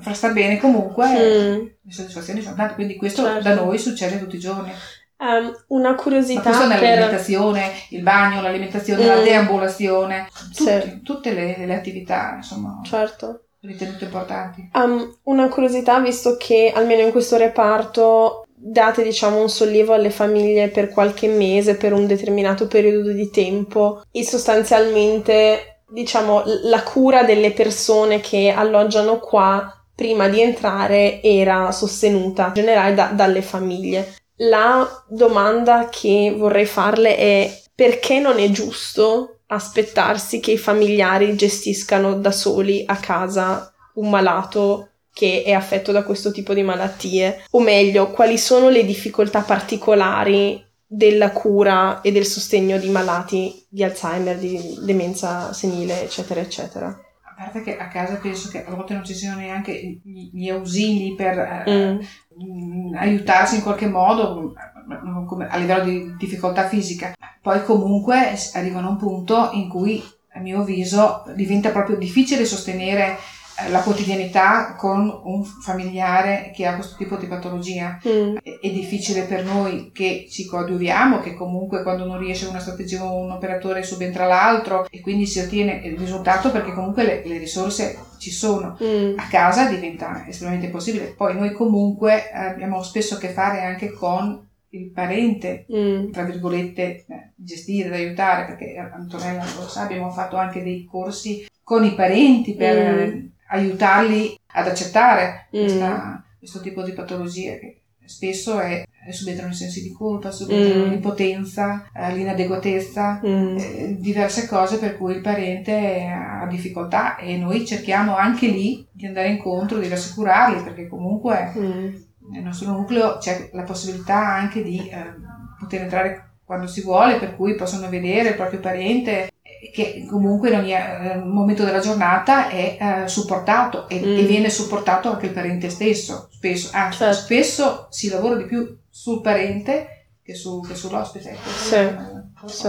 mm, far sta bene comunque, mm. le soddisfazioni sono tante, quindi questo certo. da noi succede tutti i giorni. Um, una curiosità. Ma nell'alimentazione, per... il bagno, l'alimentazione, mm. la deambulazione, tutti, sì. tutte le, le, attività, insomma. Certo. Ritenute importanti. Um, una curiosità, visto che almeno in questo reparto date diciamo un sollievo alle famiglie per qualche mese, per un determinato periodo di tempo e sostanzialmente diciamo la cura delle persone che alloggiano qua prima di entrare era sostenuta in generale da, dalle famiglie. La domanda che vorrei farle è perché non è giusto aspettarsi che i familiari gestiscano da soli a casa un malato che è affetto da questo tipo di malattie? O meglio, quali sono le difficoltà particolari della cura e del sostegno di malati di Alzheimer, di demenza senile, eccetera, eccetera? A parte che a casa penso che a volte non ci siano neanche gli, gli ausili per eh, mm. aiutarsi in qualche modo come, a livello di difficoltà fisica. Poi comunque arrivano a un punto in cui, a mio avviso, diventa proprio difficile sostenere la quotidianità con un familiare che ha questo tipo di patologia. Mm. È, difficile per noi che ci coadiuviamo, che comunque quando non riesce una strategia o un operatore subentra l'altro e quindi si ottiene il risultato perché comunque le, le risorse ci sono. Mm. A casa diventa estremamente possibile. Poi noi comunque abbiamo spesso a che fare anche con il parente, mm. tra virgolette, eh, gestire, aiutare, perché Antonella lo sa, abbiamo fatto anche dei corsi con i parenti per mm aiutarli ad accettare mm. questa, questo tipo di patologie che spesso è, subentrano i sensi di colpa, subentrano mm. l'impotenza, eh, l'inadeguatezza, mm. eh, diverse cose per cui il parente ha difficoltà e noi cerchiamo anche lì di andare incontro, di rassicurarli perché comunque mm. nel nostro nucleo c'è la possibilità anche di eh, poter entrare quando si vuole, per cui possono vedere il proprio parente che comunque in ogni eh, momento della giornata è eh, supportato e, mm. e, viene supportato anche il parente stesso, spesso, anzi certo. spesso si lavora di più sul parente che, su, che sull'ospite. Ecco. Sì. Sì.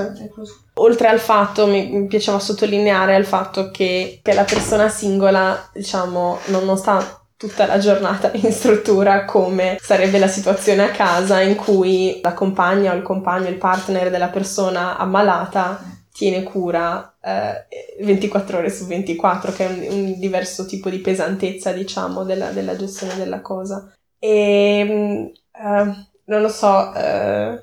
Oltre al fatto, mi, mi, piaceva sottolineare il fatto che, che la persona singola, diciamo, non, non sta tutta la giornata in struttura come sarebbe la situazione a casa in cui la compagna o il compagno, il partner della persona ammalata tiene cura eh, 24 ore su 24, che è un, un diverso tipo di pesantezza, diciamo, della, della gestione della cosa. E uh, non lo so. Uh,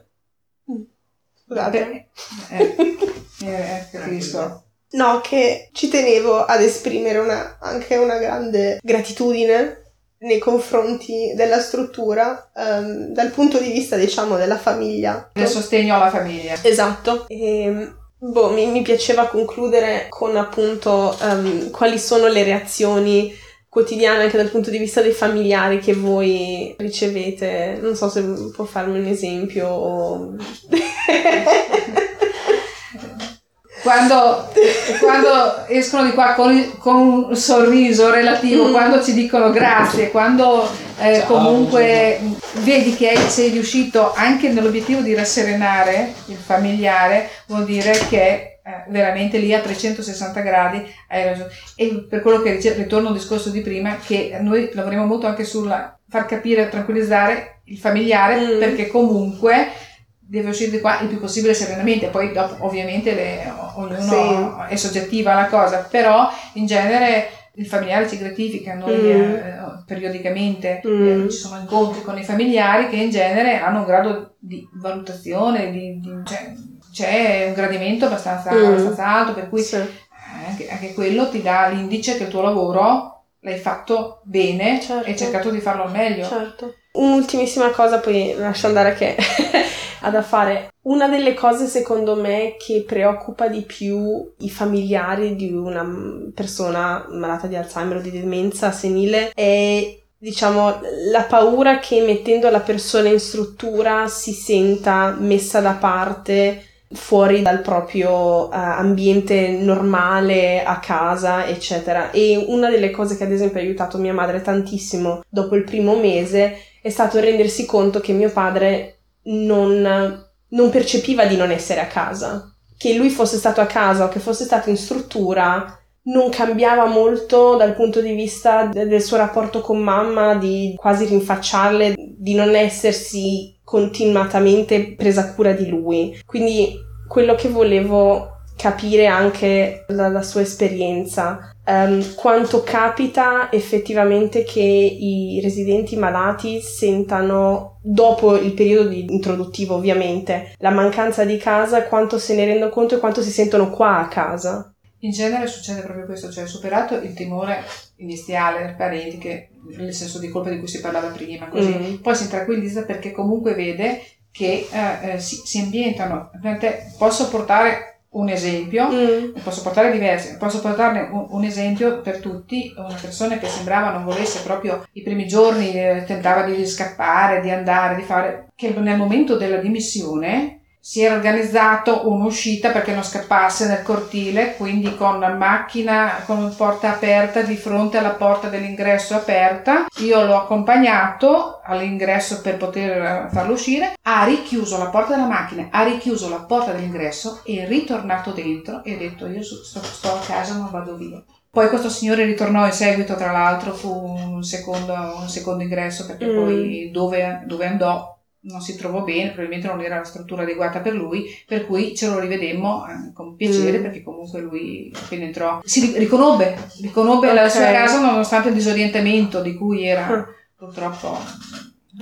scusate. Eh, eh, capisco. No, che ci tenevo ad esprimere una, anche una grande gratitudine nei confronti della struttura um, dal punto di vista, diciamo, della famiglia. Del sostegno alla famiglia. Esatto. E, Boh, mi, mi, piaceva concludere con appunto um, quali sono le reazioni quotidiane anche dal punto di vista dei familiari che voi ricevete. Non so se può farmi un esempio o... quando, quando, escono di qua con, con, un sorriso relativo, mm. quando ci dicono grazie, quando eh, comunque vedi che sei riuscito anche nell'obiettivo di rasserenare il familiare, vuol dire che eh, veramente lì a 360 gradi hai ragione. E per quello che dice, ritorno al discorso di prima, che noi lavoriamo molto anche sul far capire, tranquillizzare il familiare, mm. perché comunque deve uscire di qua il più possibile serenamente, poi dopo ovviamente le, ognuno sì. è soggettiva alla cosa, però in genere il familiare ci gratifica, noi mm. eh, periodicamente mm. eh, ci sono incontri con i familiari che in genere hanno un grado di valutazione, di, di, cioè, c'è un gradimento abbastanza, mm. abbastanza alto, per cui sì. anche, anche, quello ti dà l'indice che il tuo lavoro l'hai fatto bene certo. e hai cercato di farlo al meglio. Certo. Un'ultimissima cosa, poi lascio andare che da fare. Una delle cose secondo me che preoccupa di più i familiari di una persona malata di Alzheimer o di demenza senile è diciamo la paura che mettendo la persona in struttura si senta messa da parte fuori dal proprio uh, ambiente normale a casa eccetera e una delle cose che ad esempio ha aiutato mia madre tantissimo dopo il primo mese è stato rendersi conto che mio padre non, non percepiva di non essere a casa. Che lui fosse stato a casa o che fosse stato in struttura non cambiava molto dal punto di vista del suo rapporto con mamma, di quasi rinfacciarle, di non essersi continuatamente presa cura di lui. Quindi quello che volevo capire anche dalla sua esperienza um, quanto capita effettivamente che i residenti malati sentano dopo il periodo introduttivo ovviamente la mancanza di casa quanto se ne rendono conto e quanto si sentono qua a casa in genere succede proprio questo, cioè superato il timore iniziale dei parenti, che nel senso di colpa di cui si parlava prima, così, mm. poi si tranquillizza perché comunque vede che eh, eh, si, si ambientano. Posso portare un esempio, mm. posso portare diversi, posso portarne un, un, esempio per tutti, una persona che sembrava non volesse proprio i primi giorni, eh, tentava di scappare, di andare, di fare, che nel momento della dimissione si era organizzato un'uscita perché non scappasse nel cortile, quindi con la macchina con porta aperta di fronte alla porta dell'ingresso aperta. Io l'ho accompagnato all'ingresso per poter farlo uscire, ha richiuso la porta della macchina, ha richiuso la porta dell'ingresso e è ritornato dentro e ha detto io sto, sto a casa, non vado via. Poi questo signore ritornò in seguito, tra l'altro fu un secondo, un secondo ingresso perché mm. poi dove, dove andò non si trovò bene, probabilmente non era la struttura adeguata per lui, per cui ce lo rivedemmo eh, con piacere mm. perché comunque lui appena entrò si riconobbe, riconobbe okay. la sua casa nonostante il disorientamento di cui era mm. purtroppo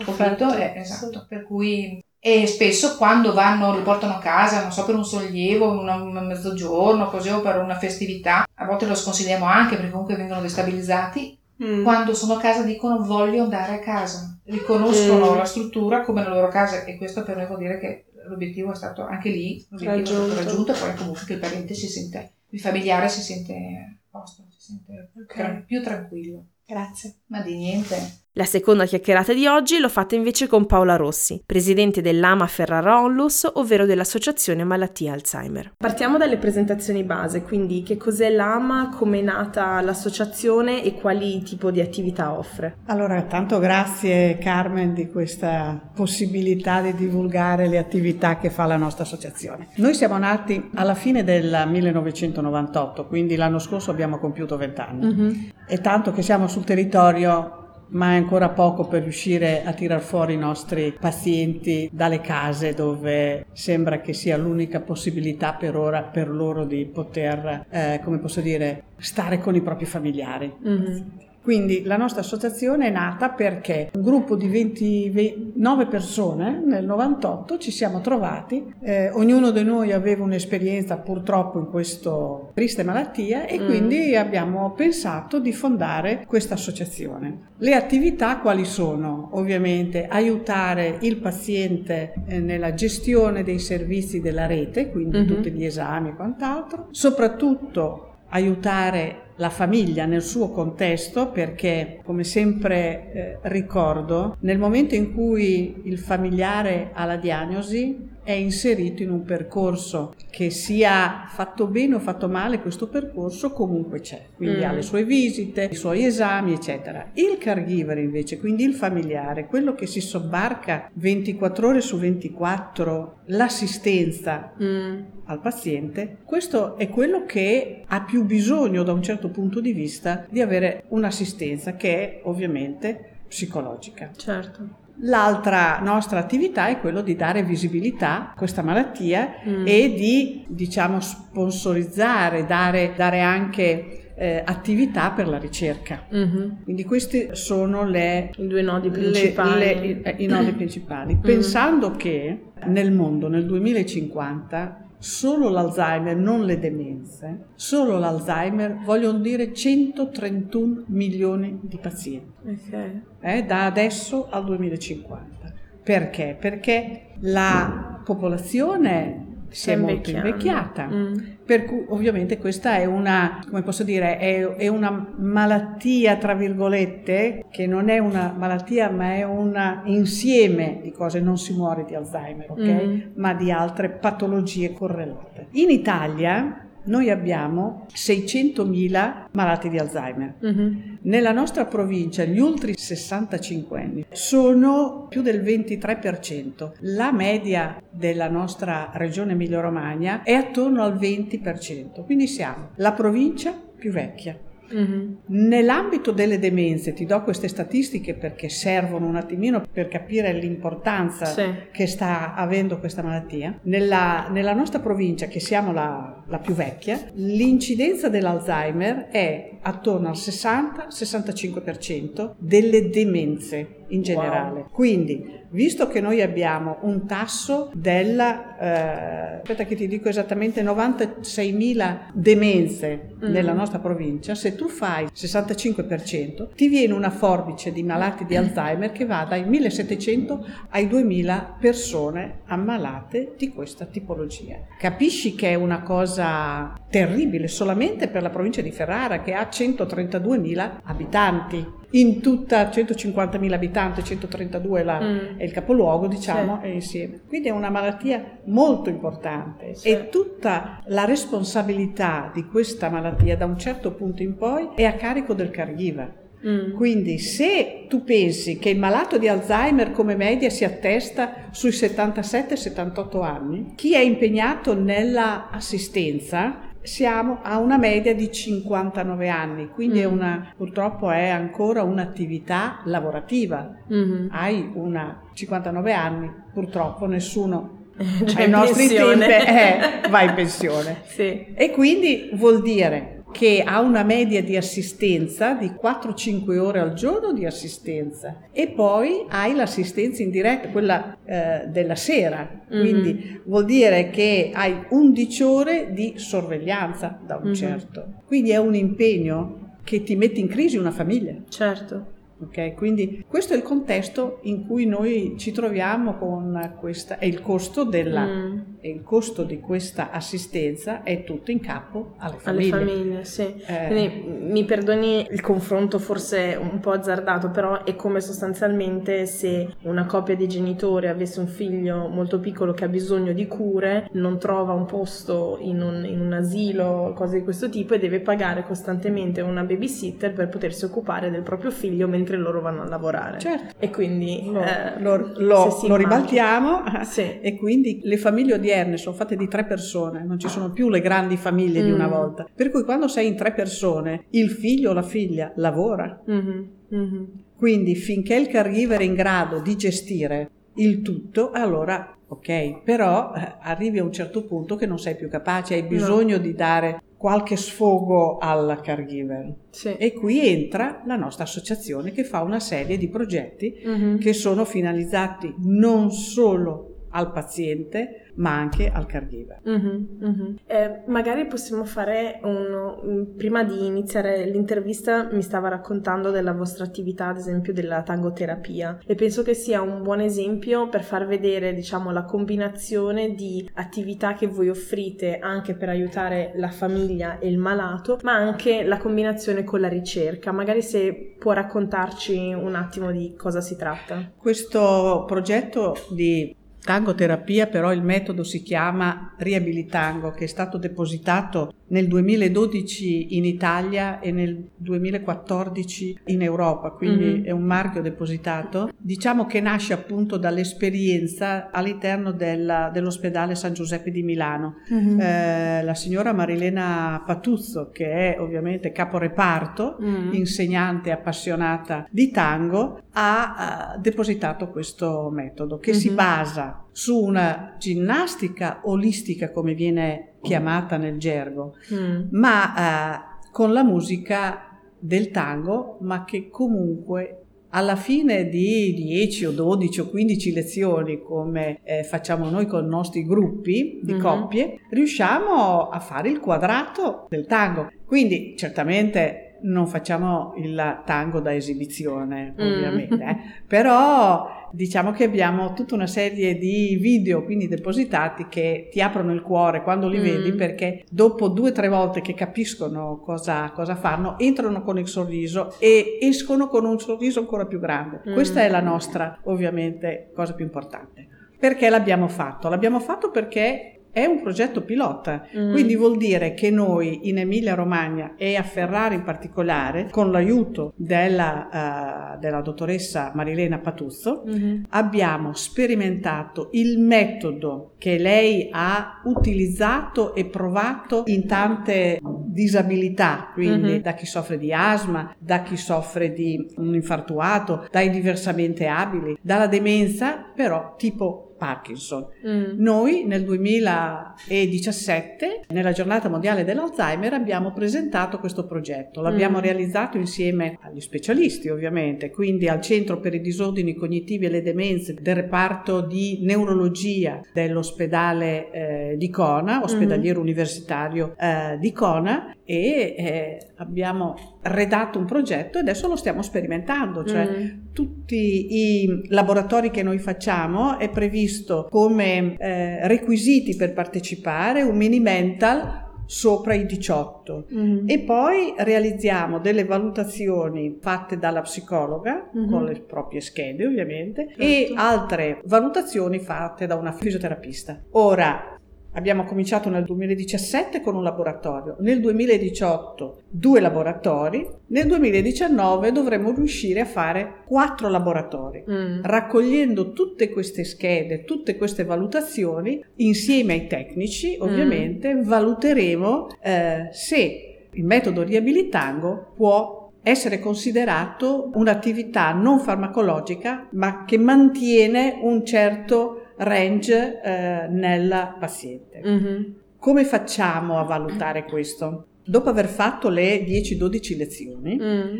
colpito, eh, esatto, per cui e spesso quando vanno, li portano a casa, non so, per un sollievo, un, un mezzogiorno, così o per una festività, a volte lo sconsigliamo anche perché comunque vengono destabilizzati, Mm. Quando sono a casa dicono voglio andare a casa, riconoscono mm. la struttura come la loro casa e questo per noi vuol dire che l'obiettivo è stato anche lì, l'obiettivo raggiunto. è stato raggiunto e poi comunque che il parente si sente, il familiare si sente a posto, si sente okay. più tranquillo. Grazie. Ma di niente. La seconda chiacchierata di oggi l'ho fatta invece con Paola Rossi, presidente dell'AMA Ferrara Onlus, ovvero dell'Associazione Malattia Alzheimer. Partiamo dalle presentazioni base, quindi che cos'è l'AMA, come è nata l'associazione e quali tipo di attività offre. Allora, tanto grazie Carmen di questa possibilità di divulgare le attività che fa la nostra associazione. Noi siamo nati alla fine del 1998, quindi l'anno scorso abbiamo compiuto 20 anni. Mm-hmm. E tanto che siamo sul territorio ma è ancora poco per riuscire a tirar fuori i nostri pazienti dalle case dove sembra che sia l'unica possibilità per ora per loro di poter, eh, come posso dire, stare con i propri familiari. Mm-hmm. Quindi la nostra associazione è nata perché un gruppo di 29 persone nel 98 ci siamo trovati, eh, ognuno di noi aveva un'esperienza purtroppo in questa triste malattia e mm. quindi abbiamo pensato di fondare questa associazione. Le attività quali sono? Ovviamente aiutare il paziente eh, nella gestione dei servizi della rete, quindi mm-hmm. tutti gli esami e quant'altro, soprattutto aiutare la famiglia nel suo contesto perché, come sempre eh, ricordo, nel momento in cui il familiare ha la diagnosi, è inserito in un percorso che sia fatto bene o fatto male, questo percorso comunque c'è, quindi mm. ha le sue visite, i suoi esami, eccetera. Il caregiver invece, quindi il familiare, quello che si sobbarca 24 ore su 24 l'assistenza mm. al paziente, questo è quello che ha più bisogno da un certo punto di vista di avere un'assistenza che è ovviamente psicologica. Certo. L'altra nostra attività è quello di dare visibilità a questa malattia mm. e di, diciamo, sponsorizzare, dare, dare anche eh, attività per la ricerca. Mm-hmm. Quindi questi sono le, i due nodi principali. Le, le, i, i, nodi principali. Mm. Pensando che nel mondo nel 2050 solo l'Alzheimer, non le demenze, solo l'Alzheimer vogliono dire 131 milioni di pazienti. Okay. Eh, da adesso al 2050. Perché? Perché la popolazione si è molto invecchiata, mm. Per cui ovviamente questa è una, come posso dire, è, è, una malattia, tra virgolette, che non è una malattia ma è un insieme di cose, non si muore di Alzheimer, ok? Mm. Ma di altre patologie correlate. In Italia noi abbiamo 600.000 malati di Alzheimer. Uh-huh. Nella nostra provincia gli ultri 65 anni sono più del 23%. La media della nostra regione Emilia-Romagna è attorno al 20%. Quindi siamo la provincia più vecchia. Mm-hmm. Nell'ambito delle demenze, ti do queste statistiche perché servono un attimino per capire l'importanza sì. che sta avendo questa malattia. Nella, nella nostra provincia, che siamo la, la, più vecchia, l'incidenza dell'Alzheimer è attorno al 60-65% delle demenze in generale. Wow. Quindi, visto che noi abbiamo un tasso della, eh, aspetta che ti dico esattamente, 96.000 demenze mm-hmm. nella nostra provincia, se tu fai 65%, ti viene una forbice di malati di Alzheimer che va dai 1.700 ai 2.000 persone ammalate di questa tipologia. Capisci che è una cosa terribile solamente per la provincia di Ferrara che ha 132.000 abitanti in tutta 150.000 abitanti, 132 la, mm. è il capoluogo, diciamo, sì. insieme. Quindi è una malattia molto importante sì. e tutta la responsabilità di questa malattia da un certo punto in poi è a carico del caregiver. Mm. Quindi se tu pensi che il malato di Alzheimer come media si attesta sui 77-78 anni, chi è impegnato nella assistenza siamo a una media di 59 anni, quindi mm. è una, purtroppo è ancora un'attività lavorativa. Mm-hmm. Hai una 59 anni, purtroppo nessuno ai nostri tempi eh, va in pensione. sì. E quindi vuol dire che ha una media di assistenza di 4-5 ore al giorno di assistenza e poi hai l'assistenza indiretta, quella eh, della sera, mm-hmm. quindi vuol dire che hai 11 ore di sorveglianza da un mm-hmm. certo. Quindi è un impegno che ti mette in crisi una famiglia. Certo. Okay? Quindi questo è il contesto in cui noi ci troviamo con questa, e il costo, della, mm. e il costo di questa assistenza è tutto in capo alle famiglie. Alle famiglie, sì. Eh. Quindi mi perdoni il confronto forse un po' azzardato, però è come sostanzialmente se una coppia di genitori avesse un figlio molto piccolo che ha bisogno di cure, non trova un posto in un, in un asilo, cose di questo tipo, e deve pagare costantemente una babysitter per potersi occupare del proprio figlio mentre mentre loro vanno a lavorare. Certo. E quindi lo, eh, lo, lo, lo ribaltiamo sì. e quindi le famiglie odierne sono fatte di tre persone, non ci sono più le grandi famiglie mm. di una mm. volta. Per cui quando sei in tre persone, il figlio o la figlia lavora. Mm-hmm. Mm-hmm. Quindi finché il caregiver è in grado di gestire il tutto, allora ok, però eh, arrivi a un certo punto che non sei più capace, hai bisogno no. di dare qualche sfogo al caregiver. Sì. E qui entra la nostra associazione che fa una serie di progetti mm-hmm. che sono finalizzati non solo al paziente ma anche al caregiver. Mm-hmm, mm-hmm. Eh, magari possiamo fare un, prima di iniziare l'intervista mi stava raccontando della vostra attività ad esempio della tangoterapia e penso che sia un buon esempio per far vedere diciamo la combinazione di attività che voi offrite anche per aiutare la famiglia e il malato ma anche la combinazione con la ricerca magari se può raccontarci un attimo di cosa si tratta questo progetto di tangoterapia, però il metodo si chiama Riabilitango, che è stato depositato nel 2012 in Italia e nel 2014 in Europa, quindi mm-hmm. è un marchio depositato. Diciamo che nasce appunto dall'esperienza all'interno della, dell'ospedale San Giuseppe di Milano. Mm-hmm. Eh, la signora Marilena Patuzzo, che è ovviamente caporeparto, mm-hmm. insegnante appassionata di tango, ha uh, depositato questo metodo che si basa su una ginnastica olistica come viene chiamata nel gergo, mm. ma eh, con la musica del tango, ma che comunque alla fine di 10 o 12 o 15 lezioni, come eh, facciamo noi con i nostri gruppi di mm-hmm. coppie, riusciamo a fare il quadrato del tango. Quindi certamente non facciamo il tango da esibizione, mm. ovviamente, mm. eh? però diciamo che abbiamo tutta una serie di video quindi depositati che ti aprono il cuore quando li mm. vedi perché dopo due o tre volte che capiscono cosa, cosa, fanno entrano con il sorriso e escono con un sorriso ancora più grande. Mm. Questa è la nostra ovviamente cosa più importante. Perché l'abbiamo fatto? L'abbiamo fatto perché è un progetto pilota, mm. quindi vuol dire che noi in Emilia Romagna e a Ferrari in particolare, con l'aiuto della, uh, della dottoressa Marilena Patuzzo, mm-hmm. abbiamo sperimentato il metodo che lei ha utilizzato e provato in tante disabilità, quindi mm-hmm. da chi soffre di asma, da chi soffre di un infartuato, dai diversamente abili, dalla demenza, però tipo Parkinson. Mm. Noi nel 2017, nella giornata mondiale dell'Alzheimer, abbiamo presentato questo progetto. L'abbiamo mm. realizzato insieme agli specialisti, ovviamente, quindi al Centro per i disordini cognitivi e le demenze del reparto di neurologia dell'ospedale eh, di Cona, ospedaliero mm. universitario eh, di Cona, e eh, abbiamo redatto un progetto e adesso lo stiamo sperimentando, cioè mm. tutti i laboratori che noi facciamo è previsto come eh, requisiti per partecipare un mini mental sopra i 18 mm. e poi realizziamo delle valutazioni fatte dalla psicologa mm-hmm. con le proprie schede ovviamente certo. e altre valutazioni fatte da una fisioterapista. Ora Abbiamo cominciato nel 2017 con un laboratorio, nel 2018 due laboratori, nel 2019 dovremo riuscire a fare quattro laboratori, mm. raccogliendo tutte queste schede, tutte queste valutazioni insieme ai tecnici, mm. ovviamente mm. valuteremo eh, se il metodo riabilitango può essere considerato un'attività non farmacologica, ma che mantiene un certo range eh, nel paziente. Mm-hmm. Come facciamo a valutare questo? Dopo aver fatto le 10-12 lezioni, mm.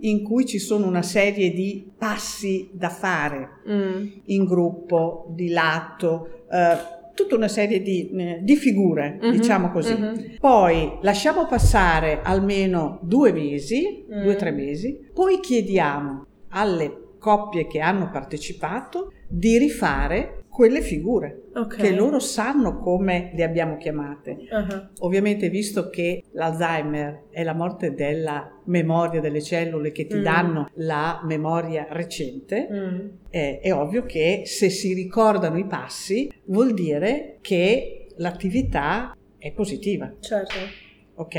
in cui ci sono una serie di passi da fare mm. in gruppo, di lato, eh, tutta una serie di, eh, di figure, mm-hmm, diciamo così. Mm-hmm. Poi lasciamo passare almeno due mesi, mm. due o tre mesi, poi chiediamo alle coppie che hanno partecipato di rifare quelle figure okay. che loro sanno come le abbiamo chiamate. Uh-huh. Ovviamente visto che l'Alzheimer è la morte della memoria delle cellule che ti mm. danno la memoria recente, mm. è, è ovvio che se si ricordano i passi vuol dire che l'attività è positiva. Certo. Ok?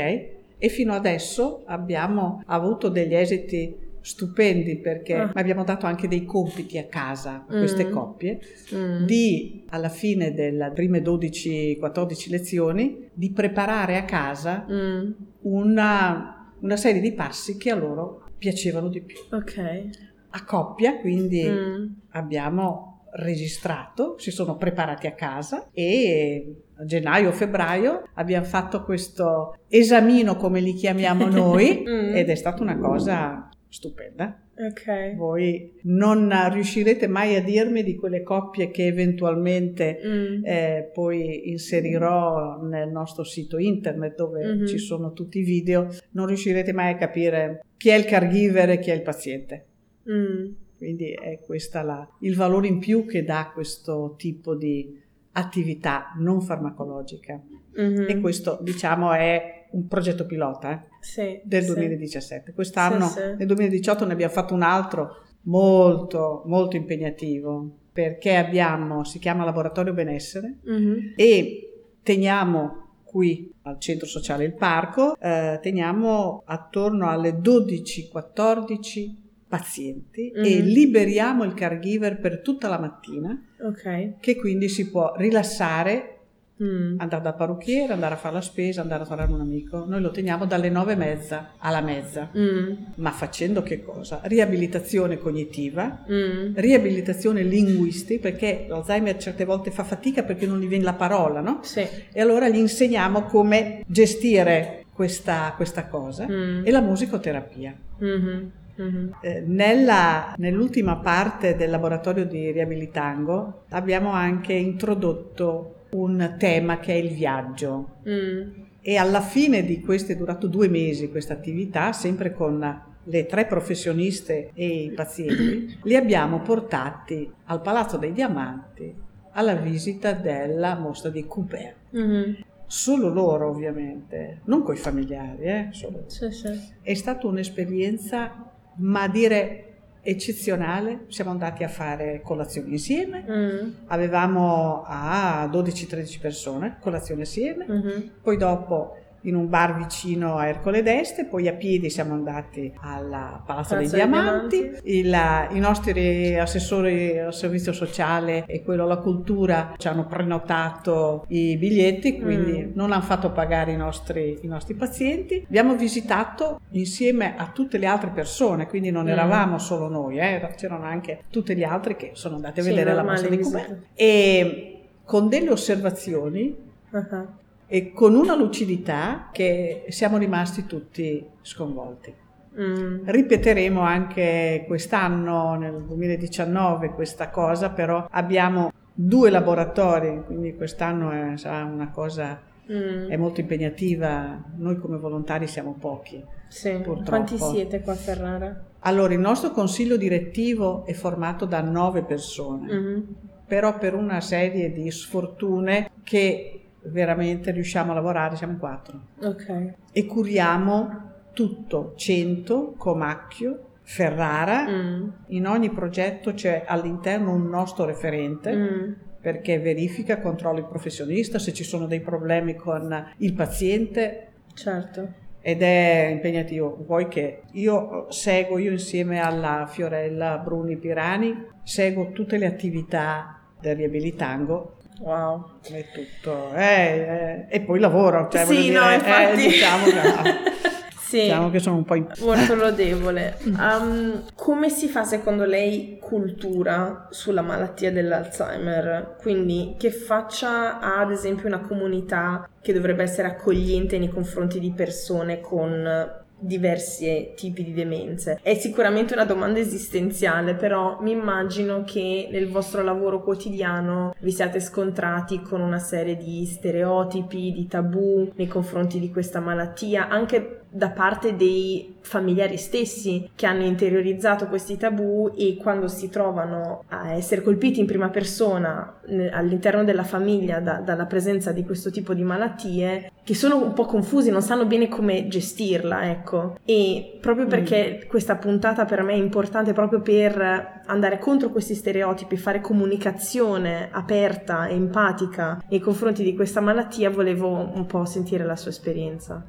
E fino adesso abbiamo avuto degli esiti stupendi perché ah. abbiamo dato anche dei compiti a casa a queste mm. coppie mm. di alla fine delle prime 12-14 lezioni di preparare a casa mm. una, una, serie di passi che a loro piacevano di più. Ok. A coppia quindi mm. abbiamo registrato, si sono preparati a casa e a gennaio-febbraio abbiamo fatto questo esamino come li chiamiamo noi mm. ed è stata una cosa stupenda. Ok. Voi non riuscirete mai a dirmi di quelle coppie che eventualmente Mm. eh, poi inserirò nel nostro sito internet dove Mhm. ci sono tutti i video, non riuscirete mai a capire chi è il caregiver e chi è il paziente. Mm. Quindi è questo il valore in più che dà questo tipo di attività non farmacologica. Mhm. E questo, diciamo, è un progetto pilota eh, Sì, del sì. 2017. Quest'anno, Sì, sì. nel 2018, ne abbiamo fatto un altro molto, molto impegnativo perché abbiamo, si chiama Laboratorio Benessere Mhm. e teniamo qui al centro sociale Il Parco, eh, teniamo attorno alle 12-14 pazienti e Mhm. liberiamo il caregiver per tutta la mattina Ok. che quindi si può rilassare, Mm. andare dal parrucchiere, andare a fare la spesa, andare a trovare un amico. Noi lo teniamo dalle nove e mezza alla mezza, Mm. ma facendo che cosa? Riabilitazione cognitiva, Mm. riabilitazione linguistica, perché l'Alzheimer certe volte fa fatica perché non gli viene la parola, no? Sì. E allora gli insegniamo come gestire questa, questa cosa Mm. e la musicoterapia. Mhm. Mhm. Eh, nella- nell'ultima parte del laboratorio di Riabilitango abbiamo anche introdotto un tema che è il viaggio Mm. e alla fine di questo è durato due mesi questa attività, sempre con le tre professioniste e i pazienti, li abbiamo portati al Palazzo dei Diamanti alla visita della mostra di Couper. Mhm. Solo loro ovviamente, non coi familiari, eh, solo Sì, sì. è stata un'esperienza, ma a dire eccezionale. Siamo andati a fare colazione insieme. Mm. Avevamo a 12-13 persone, colazione assieme. Mhm. Poi dopo in un bar vicino a Ercole d'Este, poi a piedi siamo andati al Palazzo dei Diamanti. Il- i nostri assessori al servizio sociale e quello alla cultura ci hanno prenotato i biglietti, quindi Mm. non hanno fatto pagare i nostri, i nostri pazienti. Abbiamo visitato insieme a tutte le altre persone, quindi non Mm. eravamo solo noi, eh, c'erano anche tutti gli altri che sono andati a Sì, vedere la mostra di. Courbet. E con delle osservazioni Ah. E con una lucidità che siamo rimasti tutti sconvolti. Mm. Ripeteremo anche quest'anno, nel 2019, questa cosa, però abbiamo due laboratori, quindi quest'anno è, sarà una cosa Mm. è molto impegnativa. Noi come volontari siamo pochi. Sì. purtroppo. Quanti siete qua a Ferrara? Allora, il nostro consiglio direttivo è formato da nove persone. Mhm. però per una serie di sfortune che veramente riusciamo a lavorare, siamo in quattro. Ok. E curiamo tutto, Cento, Comacchio, Ferrara. Mm. In ogni progetto c'è all'interno un nostro referente. Mm. Perché verifica, controlla il professionista, se ci sono dei problemi con il paziente Certo. ed è impegnativo. Vuoi che io seguo, io insieme alla Fiorella Bruni Pirani, seguo tutte le attività del riabilitango Wow. è tutto, eh, eh, e poi lavoro, cioè Sì, dire, no, eh, infatti. diciamo, che, Sì. diciamo che sono un po' in... Molto lodevole. Um, come si fa secondo lei cultura sulla malattia dell'Alzheimer? Quindi che faccia ha ad esempio una comunità che dovrebbe essere accogliente nei confronti di persone con diversi tipi di demenze. È sicuramente una domanda esistenziale, però mi immagino che nel vostro lavoro quotidiano vi siate scontrati con una serie di stereotipi, di tabù nei confronti di questa malattia, anche da parte dei familiari stessi che hanno interiorizzato questi tabù e quando si trovano a essere colpiti in prima persona all'interno della famiglia da- dalla presenza di questo tipo di malattie che sono un po' confusi, non sanno bene come gestirla, ecco. E proprio perché questa puntata per me è importante proprio per andare contro questi stereotipi, fare comunicazione aperta e empatica nei confronti di questa malattia, volevo un po' sentire la sua esperienza.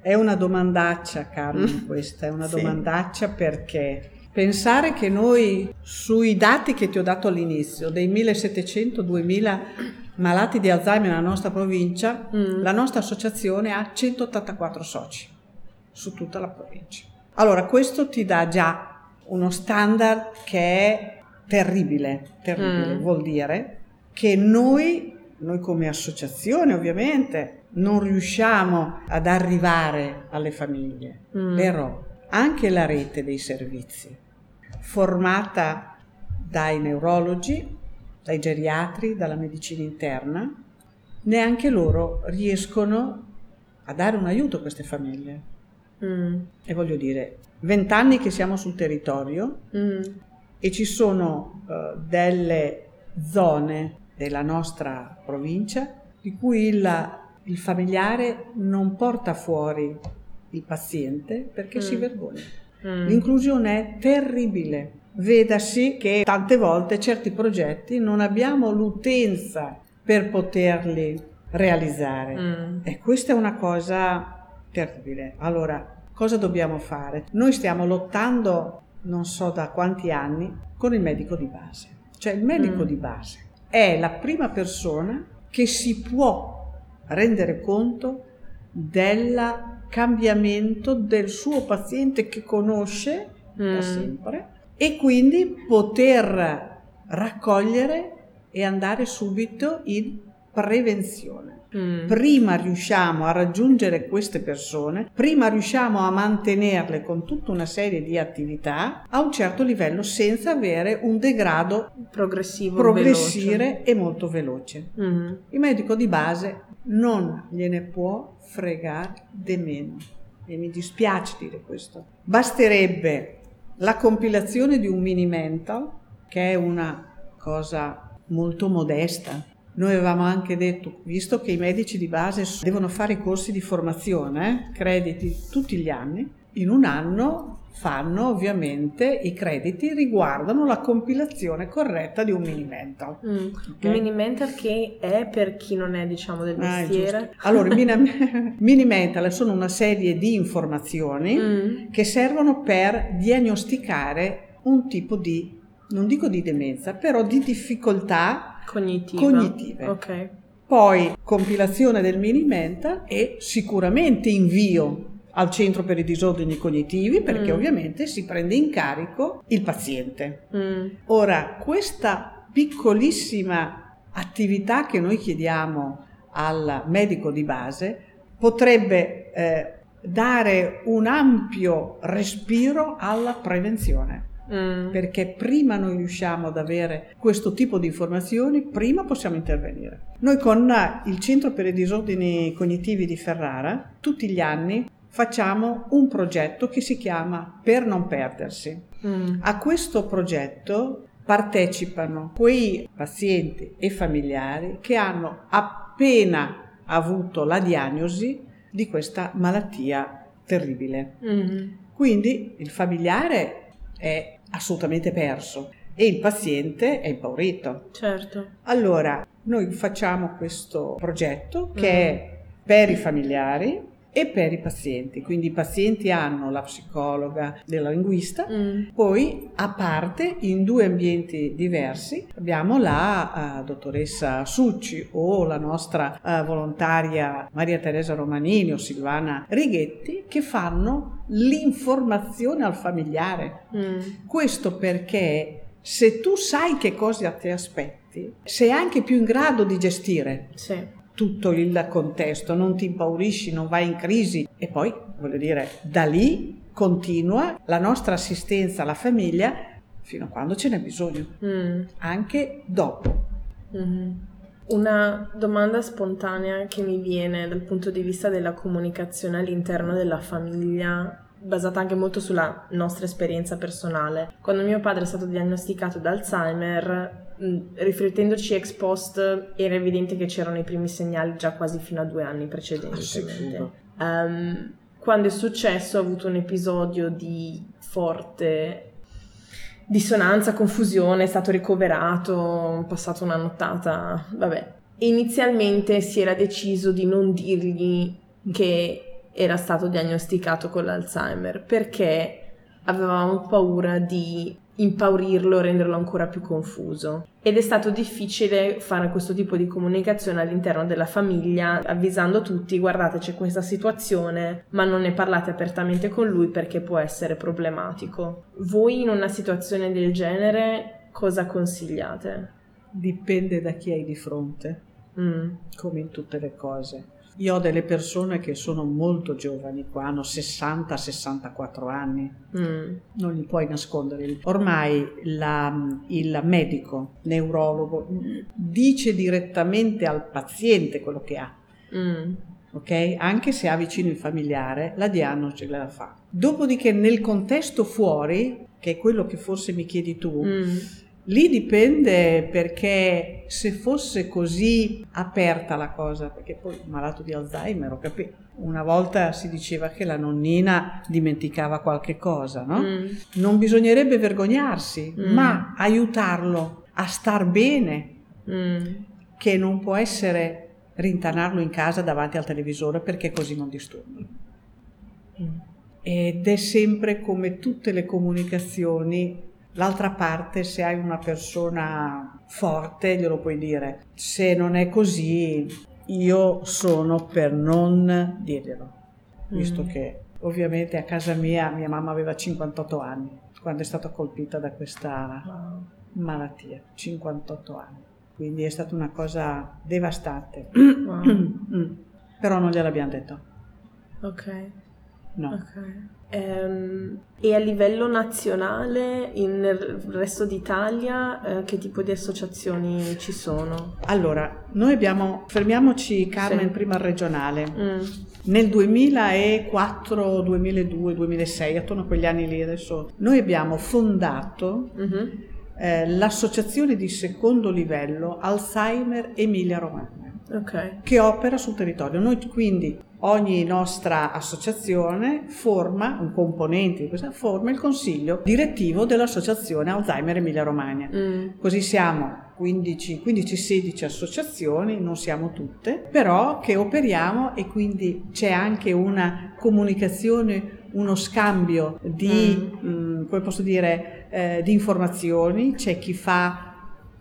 È una domandaccia, Carmen, questa, è una Sì. domandaccia perché pensare che noi sui dati che ti ho dato all'inizio, dei 1700-2000 malati di Alzheimer nella nostra provincia, Mm. la nostra associazione ha 184 soci su tutta la provincia. Allora, questo ti dà già uno standard che è terribile, terribile, Mm. vuol dire che noi, noi come associazione ovviamente, non riusciamo ad arrivare alle famiglie, Mm. però anche la rete dei servizi formata dai neurologi, dai geriatri, dalla medicina interna, neanche loro riescono a dare un aiuto a queste famiglie. Mm. E voglio dire, vent'anni che siamo sul territorio mm. e ci sono uh, delle zone della nostra provincia di cui il, il familiare non porta fuori il paziente perché mm. si vergogna. Mm. L'inclusione è terribile. Vedasi che tante volte certi progetti non abbiamo l'utenza per poterli realizzare. Mm. E questa è una cosa terribile. Allora, cosa dobbiamo fare? Noi stiamo lottando, non so da quanti anni, con il medico di base. Cioè il medico mm. di base è la prima persona che si può rendere conto del cambiamento del suo paziente che conosce mm. da sempre e quindi poter raccogliere e andare subito in prevenzione. Mm. Prima riusciamo a raggiungere queste persone, prima riusciamo a mantenerle con tutta una serie di attività a un certo livello senza avere un degrado progressivo, progressire e molto veloce. Mm. Il medico di base non gliene può fregare di meno e mi dispiace dire questo. Basterebbe la compilazione di un mini mental, che è una cosa molto modesta, noi avevamo anche detto, visto che i medici di base devono fare i corsi di formazione, crediti tutti gli anni, in un anno fanno ovviamente i crediti riguardano la compilazione corretta di un mini mental. Mm. Okay? Un mini mental che è per chi non è diciamo del ah, mestiere. Ah, allora, i mini mental sono una serie di informazioni mm. che servono per diagnosticare un tipo di, non dico di demenza, però di difficoltà Cognitiva. cognitive. Ok. Poi compilazione del mini mental e sicuramente invio al centro per i disordini cognitivi perché mm. ovviamente si prende in carico il paziente. Mm. Ora, questa piccolissima attività che noi chiediamo al medico di base potrebbe eh, dare un ampio respiro alla prevenzione. Mm. Perché prima noi riusciamo ad avere questo tipo di informazioni, prima possiamo intervenire. Noi con il Centro per i disordini cognitivi di Ferrara, tutti gli anni facciamo un progetto che si chiama Per non perdersi. Mm. A questo progetto partecipano quei pazienti e familiari che hanno appena avuto la diagnosi di questa malattia terribile. Mm. Quindi il familiare è assolutamente perso e il paziente è impaurito. Certo. Allora, noi facciamo questo progetto che mm. è per i familiari e per i pazienti. Quindi i pazienti hanno la psicologa della linguista, mm. poi a parte in due ambienti diversi abbiamo la uh, dottoressa Succi o la nostra uh, volontaria Maria Teresa Romanini o Silvana Righetti che fanno l'informazione al familiare. Mm. Questo perché se tu sai che cosa ti aspetti, sei anche più in grado di gestire. Sì tutto il contesto, non ti impaurisci, non vai in crisi e poi, voglio dire, da lì continua la nostra assistenza alla famiglia fino a quando ce n'è bisogno, mm. anche dopo. Mm-hmm. Una domanda spontanea che mi viene dal punto di vista della comunicazione all'interno della famiglia basata anche molto sulla nostra esperienza personale. Quando mio padre è stato diagnosticato da Alzheimer, riflettendoci ex post, era evidente che c'erano i primi segnali già quasi fino a due anni precedentemente. Um, quando è successo, ho avuto un episodio di forte dissonanza, confusione, è stato ricoverato, ho passato una nottata, vabbè. Inizialmente si era deciso di non dirgli che era stato diagnosticato con l'Alzheimer perché avevamo paura di impaurirlo, renderlo ancora più confuso. Ed è stato difficile fare questo tipo di comunicazione all'interno della famiglia, avvisando tutti, guardate c'è questa situazione, ma non ne parlate apertamente con lui perché può essere problematico. Voi in una situazione del genere cosa consigliate? Dipende da chi hai di fronte, mm. come in tutte le cose Io ho delle persone che sono molto giovani, qua hanno 60-64 anni, mm. non li puoi nascondere. Ormai la, il medico, neurologo, dice direttamente al paziente quello che ha. Mm. Ok? Anche se ha vicino il familiare, la diagnosi la fa. Dopodiché nel contesto fuori, che è quello che forse mi chiedi tu, mm Lì dipende perché se fosse così aperta la cosa, perché poi malato di Alzheimer, ho capito. Una volta si diceva che la nonnina dimenticava qualche cosa, no? Mm. Non bisognerebbe vergognarsi, mm. ma aiutarlo a star bene, mm. che non può essere rintanarlo in casa davanti al televisore perché così non disturbi. Mm. Ed è sempre come tutte le comunicazioni L'altra parte, se hai una persona forte, glielo puoi dire. Se non è così, io sono per non dirglielo, visto mm. che ovviamente a casa mia mia mamma aveva 58 anni quando è stata colpita da questa wow. malattia, 58 anni. Quindi è stata una cosa devastante. Wow. Mm. Però non gliel'abbiamo detto. Ok. No. Okay. Ehm, e a livello nazionale, nel resto d'Italia, eh, che tipo di associazioni ci sono? Allora, noi abbiamo, fermiamoci Carmen sì. prima al regionale. Mm. Nel 2004, 2002, 2006, attorno a quegli anni lì adesso, noi abbiamo fondato mm-hmm. eh, l'associazione di secondo livello Alzheimer Emilia Romagna. Okay. che opera sul territorio. Noi quindi ogni nostra associazione forma, un componente di questa forma il consiglio direttivo dell'associazione Alzheimer Emilia Romagna. Mm. Così siamo 15-16 associazioni, non siamo tutte, però che operiamo e quindi c'è anche una comunicazione uno scambio di, mm. mh, mm, come posso dire, eh, di informazioni, c'è chi fa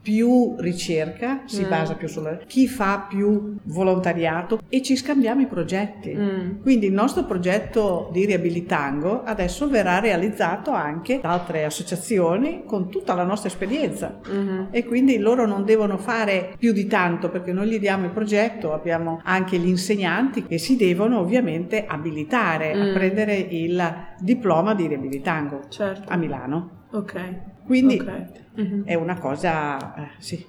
più ricerca, si mm. basa più sulla chi fa più volontariato e ci scambiamo i progetti. Mm. Quindi il nostro progetto di riabilitango adesso verrà realizzato anche da altre associazioni con tutta la nostra esperienza mm-hmm. e quindi loro non devono fare più di tanto perché noi gli diamo il progetto, abbiamo anche gli insegnanti che si devono ovviamente abilitare mm. a prendere il diploma di riabilitango certo. a Milano. Ok. Quindi okay. Mm-hmm. è una cosa, eh, sì,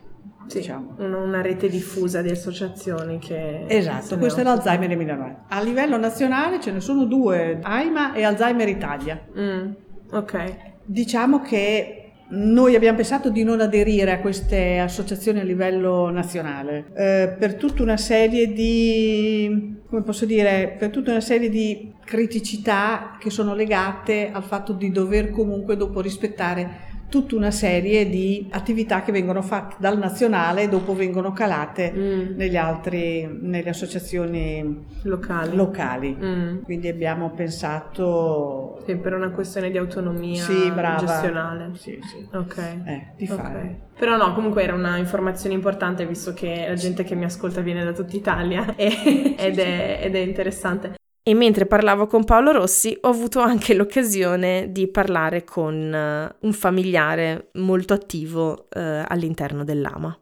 sì, diciamo. una rete diffusa di associazioni che... Esatto, questo è l'Alzheimer Emilia Romagna. A livello nazionale ce ne sono due, AIMA e Alzheimer Italia. Mm, ok. Diciamo che noi abbiamo pensato di non aderire a queste associazioni a livello nazionale eh, per tutta una serie di, come posso dire, per tutta una serie di criticità che sono legate al fatto di dover comunque dopo rispettare tutta una serie di attività che vengono fatte dal nazionale e dopo vengono calate mm. negli altri, nelle associazioni locali. locali. Mm. Quindi abbiamo pensato... Sì, per una questione di autonomia sì, gestionale. Sì, sì. Ok. Eh, di okay. fare. Però no, comunque era una informazione importante visto che la gente che mi ascolta viene da tutta Italia e, ed, è, ed è interessante. E mentre parlavo con Paolo Rossi ho avuto anche l'occasione di parlare con uh, un familiare molto attivo uh, all'interno dell'AMA.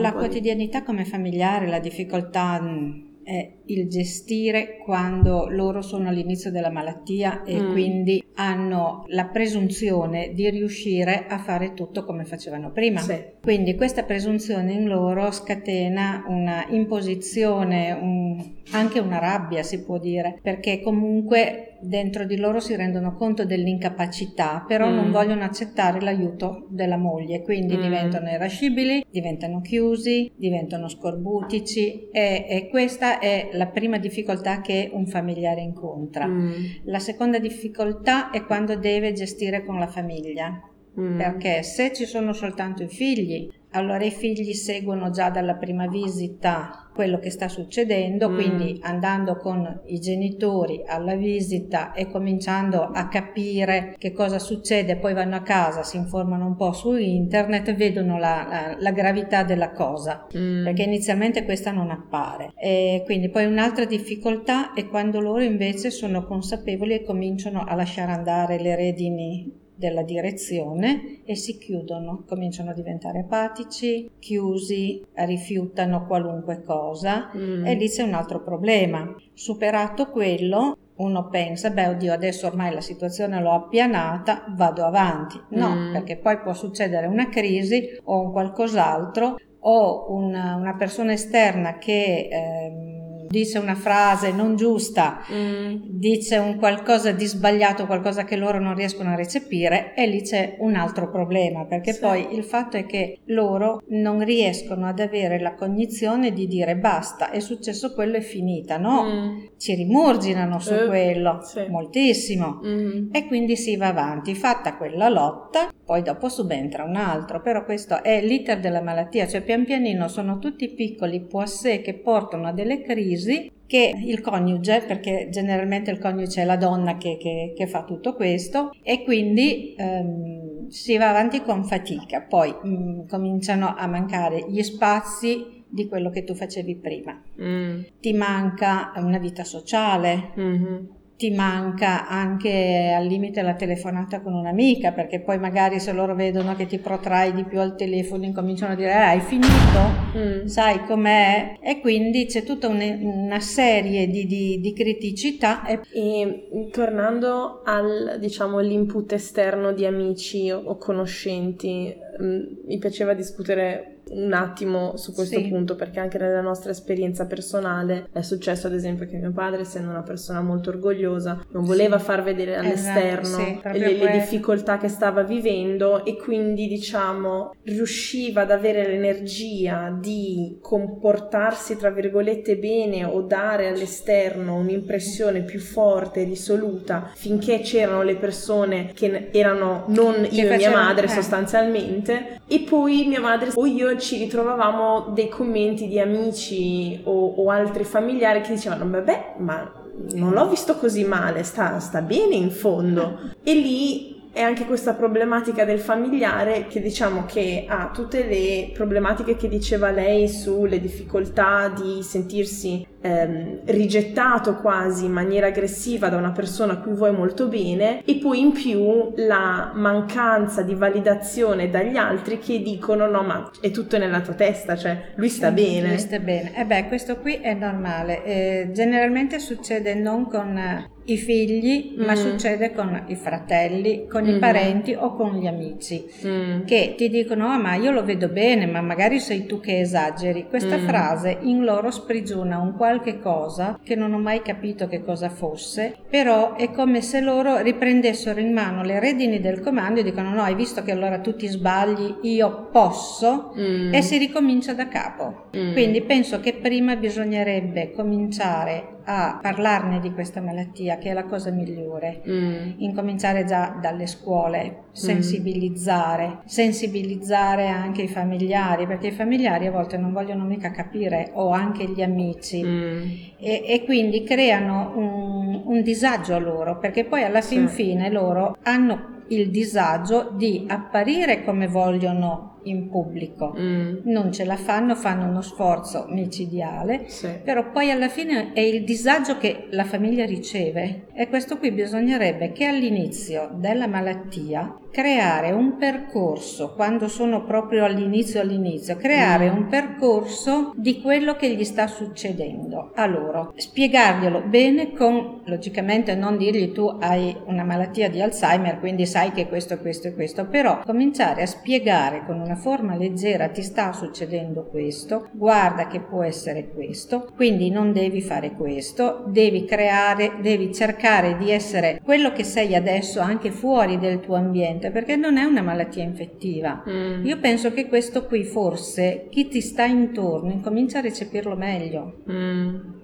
La quotidianità come familiare, la difficoltà mm, è il gestire quando loro sono all'inizio della malattia e mm. quindi hanno la presunzione di riuscire a fare tutto come facevano prima. Sì. Quindi questa presunzione in loro scatena una imposizione, un, anche una rabbia si può dire, perché comunque dentro di loro si rendono conto dell'incapacità, però mm. non vogliono accettare l'aiuto della moglie, quindi mm. diventano irascibili, diventano chiusi, diventano scorbutici e, e, questa è la prima difficoltà che un familiare incontra. Mm. La seconda difficoltà è quando deve gestire con la famiglia. Mm. Perché se ci sono soltanto i figli, allora i figli seguono già dalla prima visita quello che sta succedendo, mm. quindi andando con i genitori alla visita e cominciando a capire che cosa succede, poi vanno a casa, si informano un po' su internet, vedono la, la, la gravità della cosa, mm. perché inizialmente questa non appare. E quindi poi un'altra difficoltà è quando loro invece sono consapevoli e cominciano a lasciare andare le redini della direzione e si chiudono, cominciano a diventare apatici, chiusi, rifiutano qualunque cosa mm. e lì c'è un altro problema. Superato quello, uno pensa, beh oddio, adesso ormai la situazione l'ho appianata, vado avanti. No, mm. perché poi può succedere una crisi o un qualcos'altro o una, una persona esterna che... Ehm, dice una frase non giusta, mm. dice un qualcosa di sbagliato, qualcosa che loro non riescono a recepire e lì c'è un altro problema, perché sì. poi il fatto è che loro non riescono ad avere la cognizione di dire basta, è successo quello, è finita, no? Mm. Ci rimurginano su uh, quello, sì. moltissimo, mm. e quindi si va avanti, fatta quella lotta, poi dopo subentra un altro, però questo è l'iter della malattia, cioè pian pianino sono tutti piccoli poissé che portano a delle crisi che il coniuge, perché generalmente il coniuge è la donna che, che, che fa tutto questo, e quindi ehm, si va avanti con fatica, poi mh, mm, cominciano a mancare gli spazi di quello che tu facevi prima. Mm. Ti manca una vita sociale. Mm-hmm ti manca anche al limite la telefonata con un'amica, perché poi magari se loro vedono che ti protrai di più al telefono incominciano a dire eh, hai finito, mm. sai com'è, e quindi c'è tutta un, una serie di, di, di criticità. E... e, tornando al diciamo l'input esterno di amici o, o conoscenti, mh, mm, mi piaceva discutere un attimo su questo sì. punto perché anche nella nostra esperienza personale è successo ad esempio che mio padre essendo una persona molto orgogliosa non voleva sì. far vedere all'esterno esatto, sì, le, le difficoltà che stava vivendo e quindi diciamo riusciva ad avere l'energia di comportarsi tra virgolette bene o dare all'esterno un'impressione più forte, risoluta finché c'erano le persone che erano non io e mia madre eh. sostanzialmente e poi mia madre o io ci ritrovavamo dei commenti di amici o, o altri familiari che dicevano vabbè ma non l'ho visto così male, sta, sta bene in fondo. E lì è anche questa problematica del familiare che diciamo che ha tutte le problematiche che diceva lei sulle difficoltà di sentirsi ehm, rigettato quasi in maniera aggressiva da una persona a cui vuoi molto bene e poi in più la mancanza di validazione dagli altri che dicono no ma è tutto nella tua testa, cioè lui sta bene. Lui sta bene. E eh beh questo qui è normale, eh, generalmente succede non con i figli, mm. ma succede con i fratelli, con mm. i parenti o con gli amici mm. che ti dicono: oh, ma io lo vedo bene, ma magari sei tu che esageri. Questa mm. frase in loro sprigiona un qualche cosa che non ho mai capito che cosa fosse, però è come se loro riprendessero in mano le redini del comando e dicono: No, hai visto che allora tu ti sbagli, io posso, mm. e si ricomincia da capo. Mm. Quindi penso che prima bisognerebbe cominciare a parlarne di questa malattia, che è la cosa migliore. Mm. Incominciare già dalle scuole, sensibilizzare, mm. sensibilizzare anche i familiari, perché i familiari a volte non vogliono mica capire, o anche gli amici, mm. e, e, quindi creano un, un, disagio a loro, perché poi alla fin sì. fine loro hanno il disagio di apparire come vogliono in pubblico. Mm. Non ce la fanno, fanno uno sforzo micidiale, sì. però poi alla fine è il disagio che la famiglia riceve e questo qui bisognerebbe che all'inizio della malattia creare un percorso, quando sono proprio all'inizio all'inizio, creare mm. un percorso di quello che gli sta succedendo a loro, spiegarglielo bene con, logicamente non dirgli tu hai una malattia di Alzheimer, quindi sai che questo, questo e questo, però cominciare a spiegare con una forma leggera ti sta succedendo questo, guarda che può essere questo, quindi non devi fare questo, devi creare, devi cercare di essere quello che sei adesso anche fuori del tuo ambiente, perché non è una malattia infettiva. Mm. Io penso che questo qui forse chi ti sta intorno incomincia a recepirlo meglio. Mm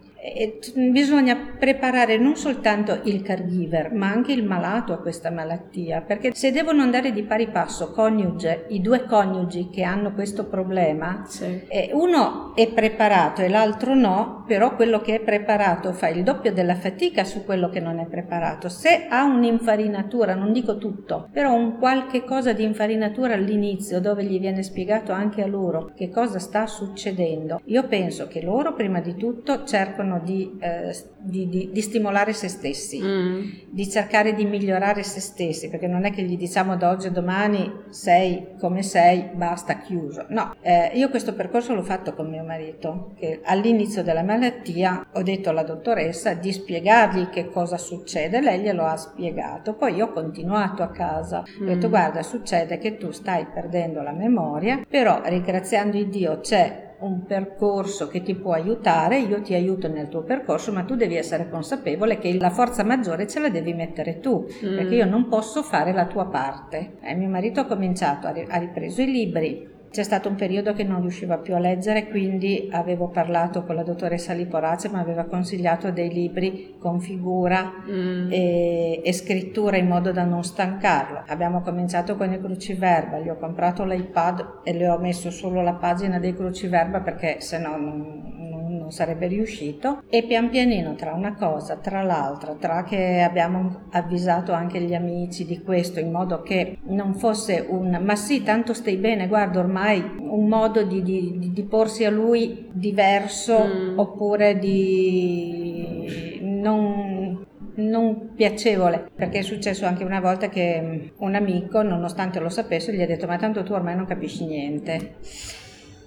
bisogna preparare non soltanto il caregiver, ma anche il malato a questa malattia, perché se devono andare di pari passo coniuge, i due coniugi che hanno questo problema, sì. uno è preparato e l'altro no, però quello che è preparato fa il doppio della fatica su quello che non è preparato. Se ha un'infarinatura, non dico tutto, però un qualche cosa di infarinatura all'inizio dove gli viene spiegato anche a loro che cosa sta succedendo, io penso che loro prima di tutto cercano cercano di, eh, di, di, di, stimolare se stessi, mm. di cercare di migliorare se stessi, perché non è che gli diciamo da oggi a domani sei come sei, basta, chiuso. No, eh, io questo percorso l'ho fatto con mio marito, che all'inizio della malattia ho detto alla dottoressa di spiegargli che cosa succede, lei glielo ha spiegato, poi io ho continuato a casa, mm. ho detto mm. guarda succede che tu stai perdendo la memoria, però ringraziando Dio c'è un percorso che ti può aiutare, io ti aiuto nel tuo percorso, ma tu devi essere consapevole che la forza maggiore ce la devi mettere tu, mm. perché io non posso fare la tua parte. E mio marito ha cominciato, ha ripreso i libri, c'è stato un periodo che non riusciva più a leggere, quindi avevo parlato con la dottoressa Liporace, mi aveva consigliato dei libri con figura mm. e, e, scrittura in modo da non stancarlo. Abbiamo cominciato con i cruciverba, gli ho comprato l'iPad e le ho messo solo la pagina dei cruciverba perché se no non, non sarebbe riuscito e pian pianino tra una cosa, tra l'altra, tra che abbiamo avvisato anche gli amici di questo in modo che non fosse un ma sì tanto stai bene, guarda ormai un modo di, di, di porsi a lui diverso mm. oppure di non non piacevole, perché è successo anche una volta che un amico, nonostante lo sapesse, gli ha detto ma tanto tu ormai non capisci niente.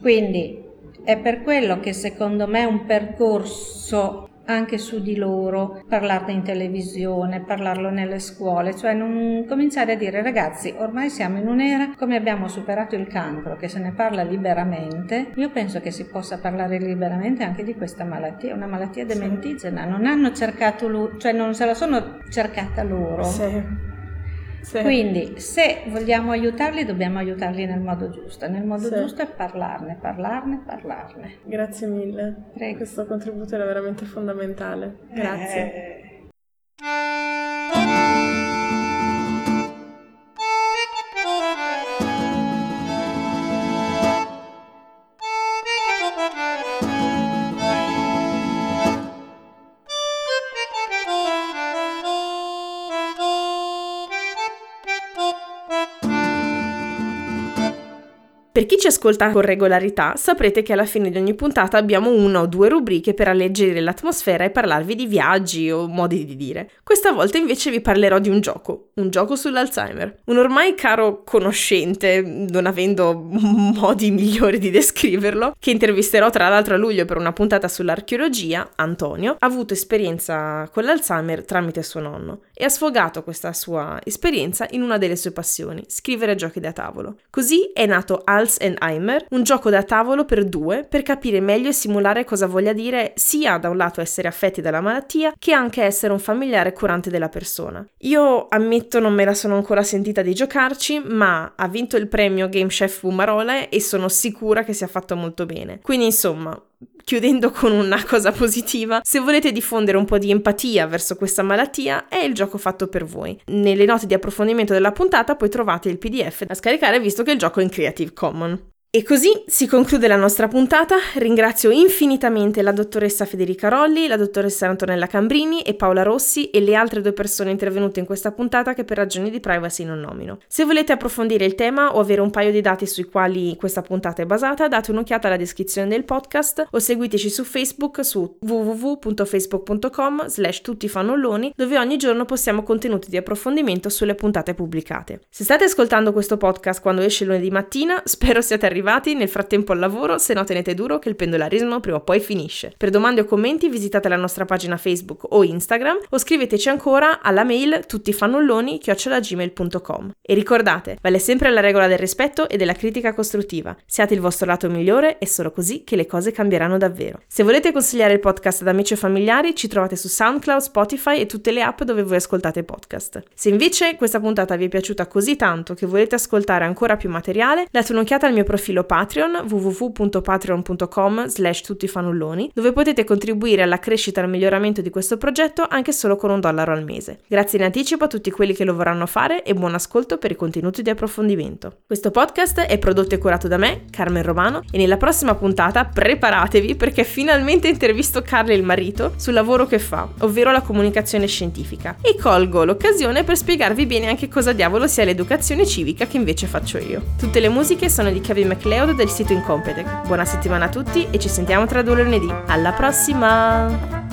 Quindi è per quello che secondo me un percorso anche su di loro, parlarne in televisione, parlarlo nelle scuole, cioè non cominciare a dire ragazzi ormai siamo in un'era come abbiamo superato il cancro che se ne parla liberamente, io penso che si possa parlare liberamente anche di questa malattia, una malattia dementigena, non hanno cercato, cioè non se la sono cercata loro. Sì. Sì. Quindi se vogliamo aiutarli dobbiamo aiutarli nel modo giusto. Nel modo sì. giusto è parlarne, parlarne, parlarne. Grazie mille. Prego. Questo contributo era veramente fondamentale. Grazie. Eh. Per chi ci ascolta con regolarità, saprete che alla fine di ogni puntata abbiamo una o due rubriche per alleggerire l'atmosfera e parlarvi di viaggi o modi di dire. Questa volta invece vi parlerò di un gioco, un gioco sull'Alzheimer. Un ormai caro conoscente, non avendo modi migliori di descriverlo, che intervisterò tra l'altro a luglio per una puntata sull'archeologia, Antonio, ha avuto esperienza con l'Alzheimer tramite suo nonno e ha sfogato questa sua esperienza in una delle sue passioni, scrivere giochi da tavolo. Così è nato Alzheimer Hals and Eimer, un gioco da tavolo per due per capire meglio e simulare cosa voglia dire sia da un lato essere affetti dalla malattia che anche essere un familiare curante della persona. Io ammetto non me la sono ancora sentita di giocarci, ma ha vinto il premio Game Chef Fumarole e sono sicura che sia fatto molto bene. Quindi insomma, Chiudendo con una cosa positiva, se volete diffondere un po' di empatia verso questa malattia, è il gioco fatto per voi. Nelle note di approfondimento della puntata poi trovate il PDF da scaricare visto che il gioco è in Creative Commons. E così si conclude la nostra puntata. Ringrazio infinitamente la dottoressa Federica Rolli, la dottoressa Antonella Cambrini e Paola Rossi e le altre due persone intervenute in questa puntata che per ragioni di privacy non nomino. Se volete approfondire il tema o avere un paio di dati sui quali questa puntata è basata, date un'occhiata alla descrizione del podcast o seguiteci su Facebook su www.facebook.com slash tuttifannolloni dove ogni giorno postiamo contenuti di approfondimento sulle puntate pubblicate. Se state ascoltando questo podcast quando esce lunedì mattina, spero siate arrivati arrivati, nel frattempo al lavoro, se no tenete duro che il pendolarismo prima o poi finisce. Per domande o commenti visitate la nostra pagina Facebook o Instagram o scriveteci ancora alla mail tuttifannulloni-gmail.com. E ricordate, vale sempre la regola del rispetto e della critica costruttiva. Siate il vostro lato migliore e solo così che le cose cambieranno davvero. Se volete consigliare il podcast ad amici o familiari, ci trovate su SoundCloud, Spotify e tutte le app dove voi ascoltate podcast. Se invece questa puntata vi è piaciuta così tanto che volete ascoltare ancora più materiale, date un'occhiata al mio profilo profilo Patreon www.patreon.com slash tuttifanulloni dove potete contribuire alla crescita e al miglioramento di questo progetto anche solo con un dollaro al mese. Grazie in anticipo a tutti quelli che lo vorranno fare e buon ascolto per i contenuti di approfondimento. Questo podcast è prodotto e curato da me, Carmen Romano, e nella prossima puntata preparatevi perché finalmente intervisto Carla il marito sul lavoro che fa, ovvero la comunicazione scientifica, e colgo l'occasione per spiegarvi bene anche cosa diavolo sia l'educazione civica che invece faccio io. Tutte le musiche sono di Kevin MacLeod del sito Incompetech. Buona settimana a tutti e ci sentiamo tra due lunedì. Alla prossima!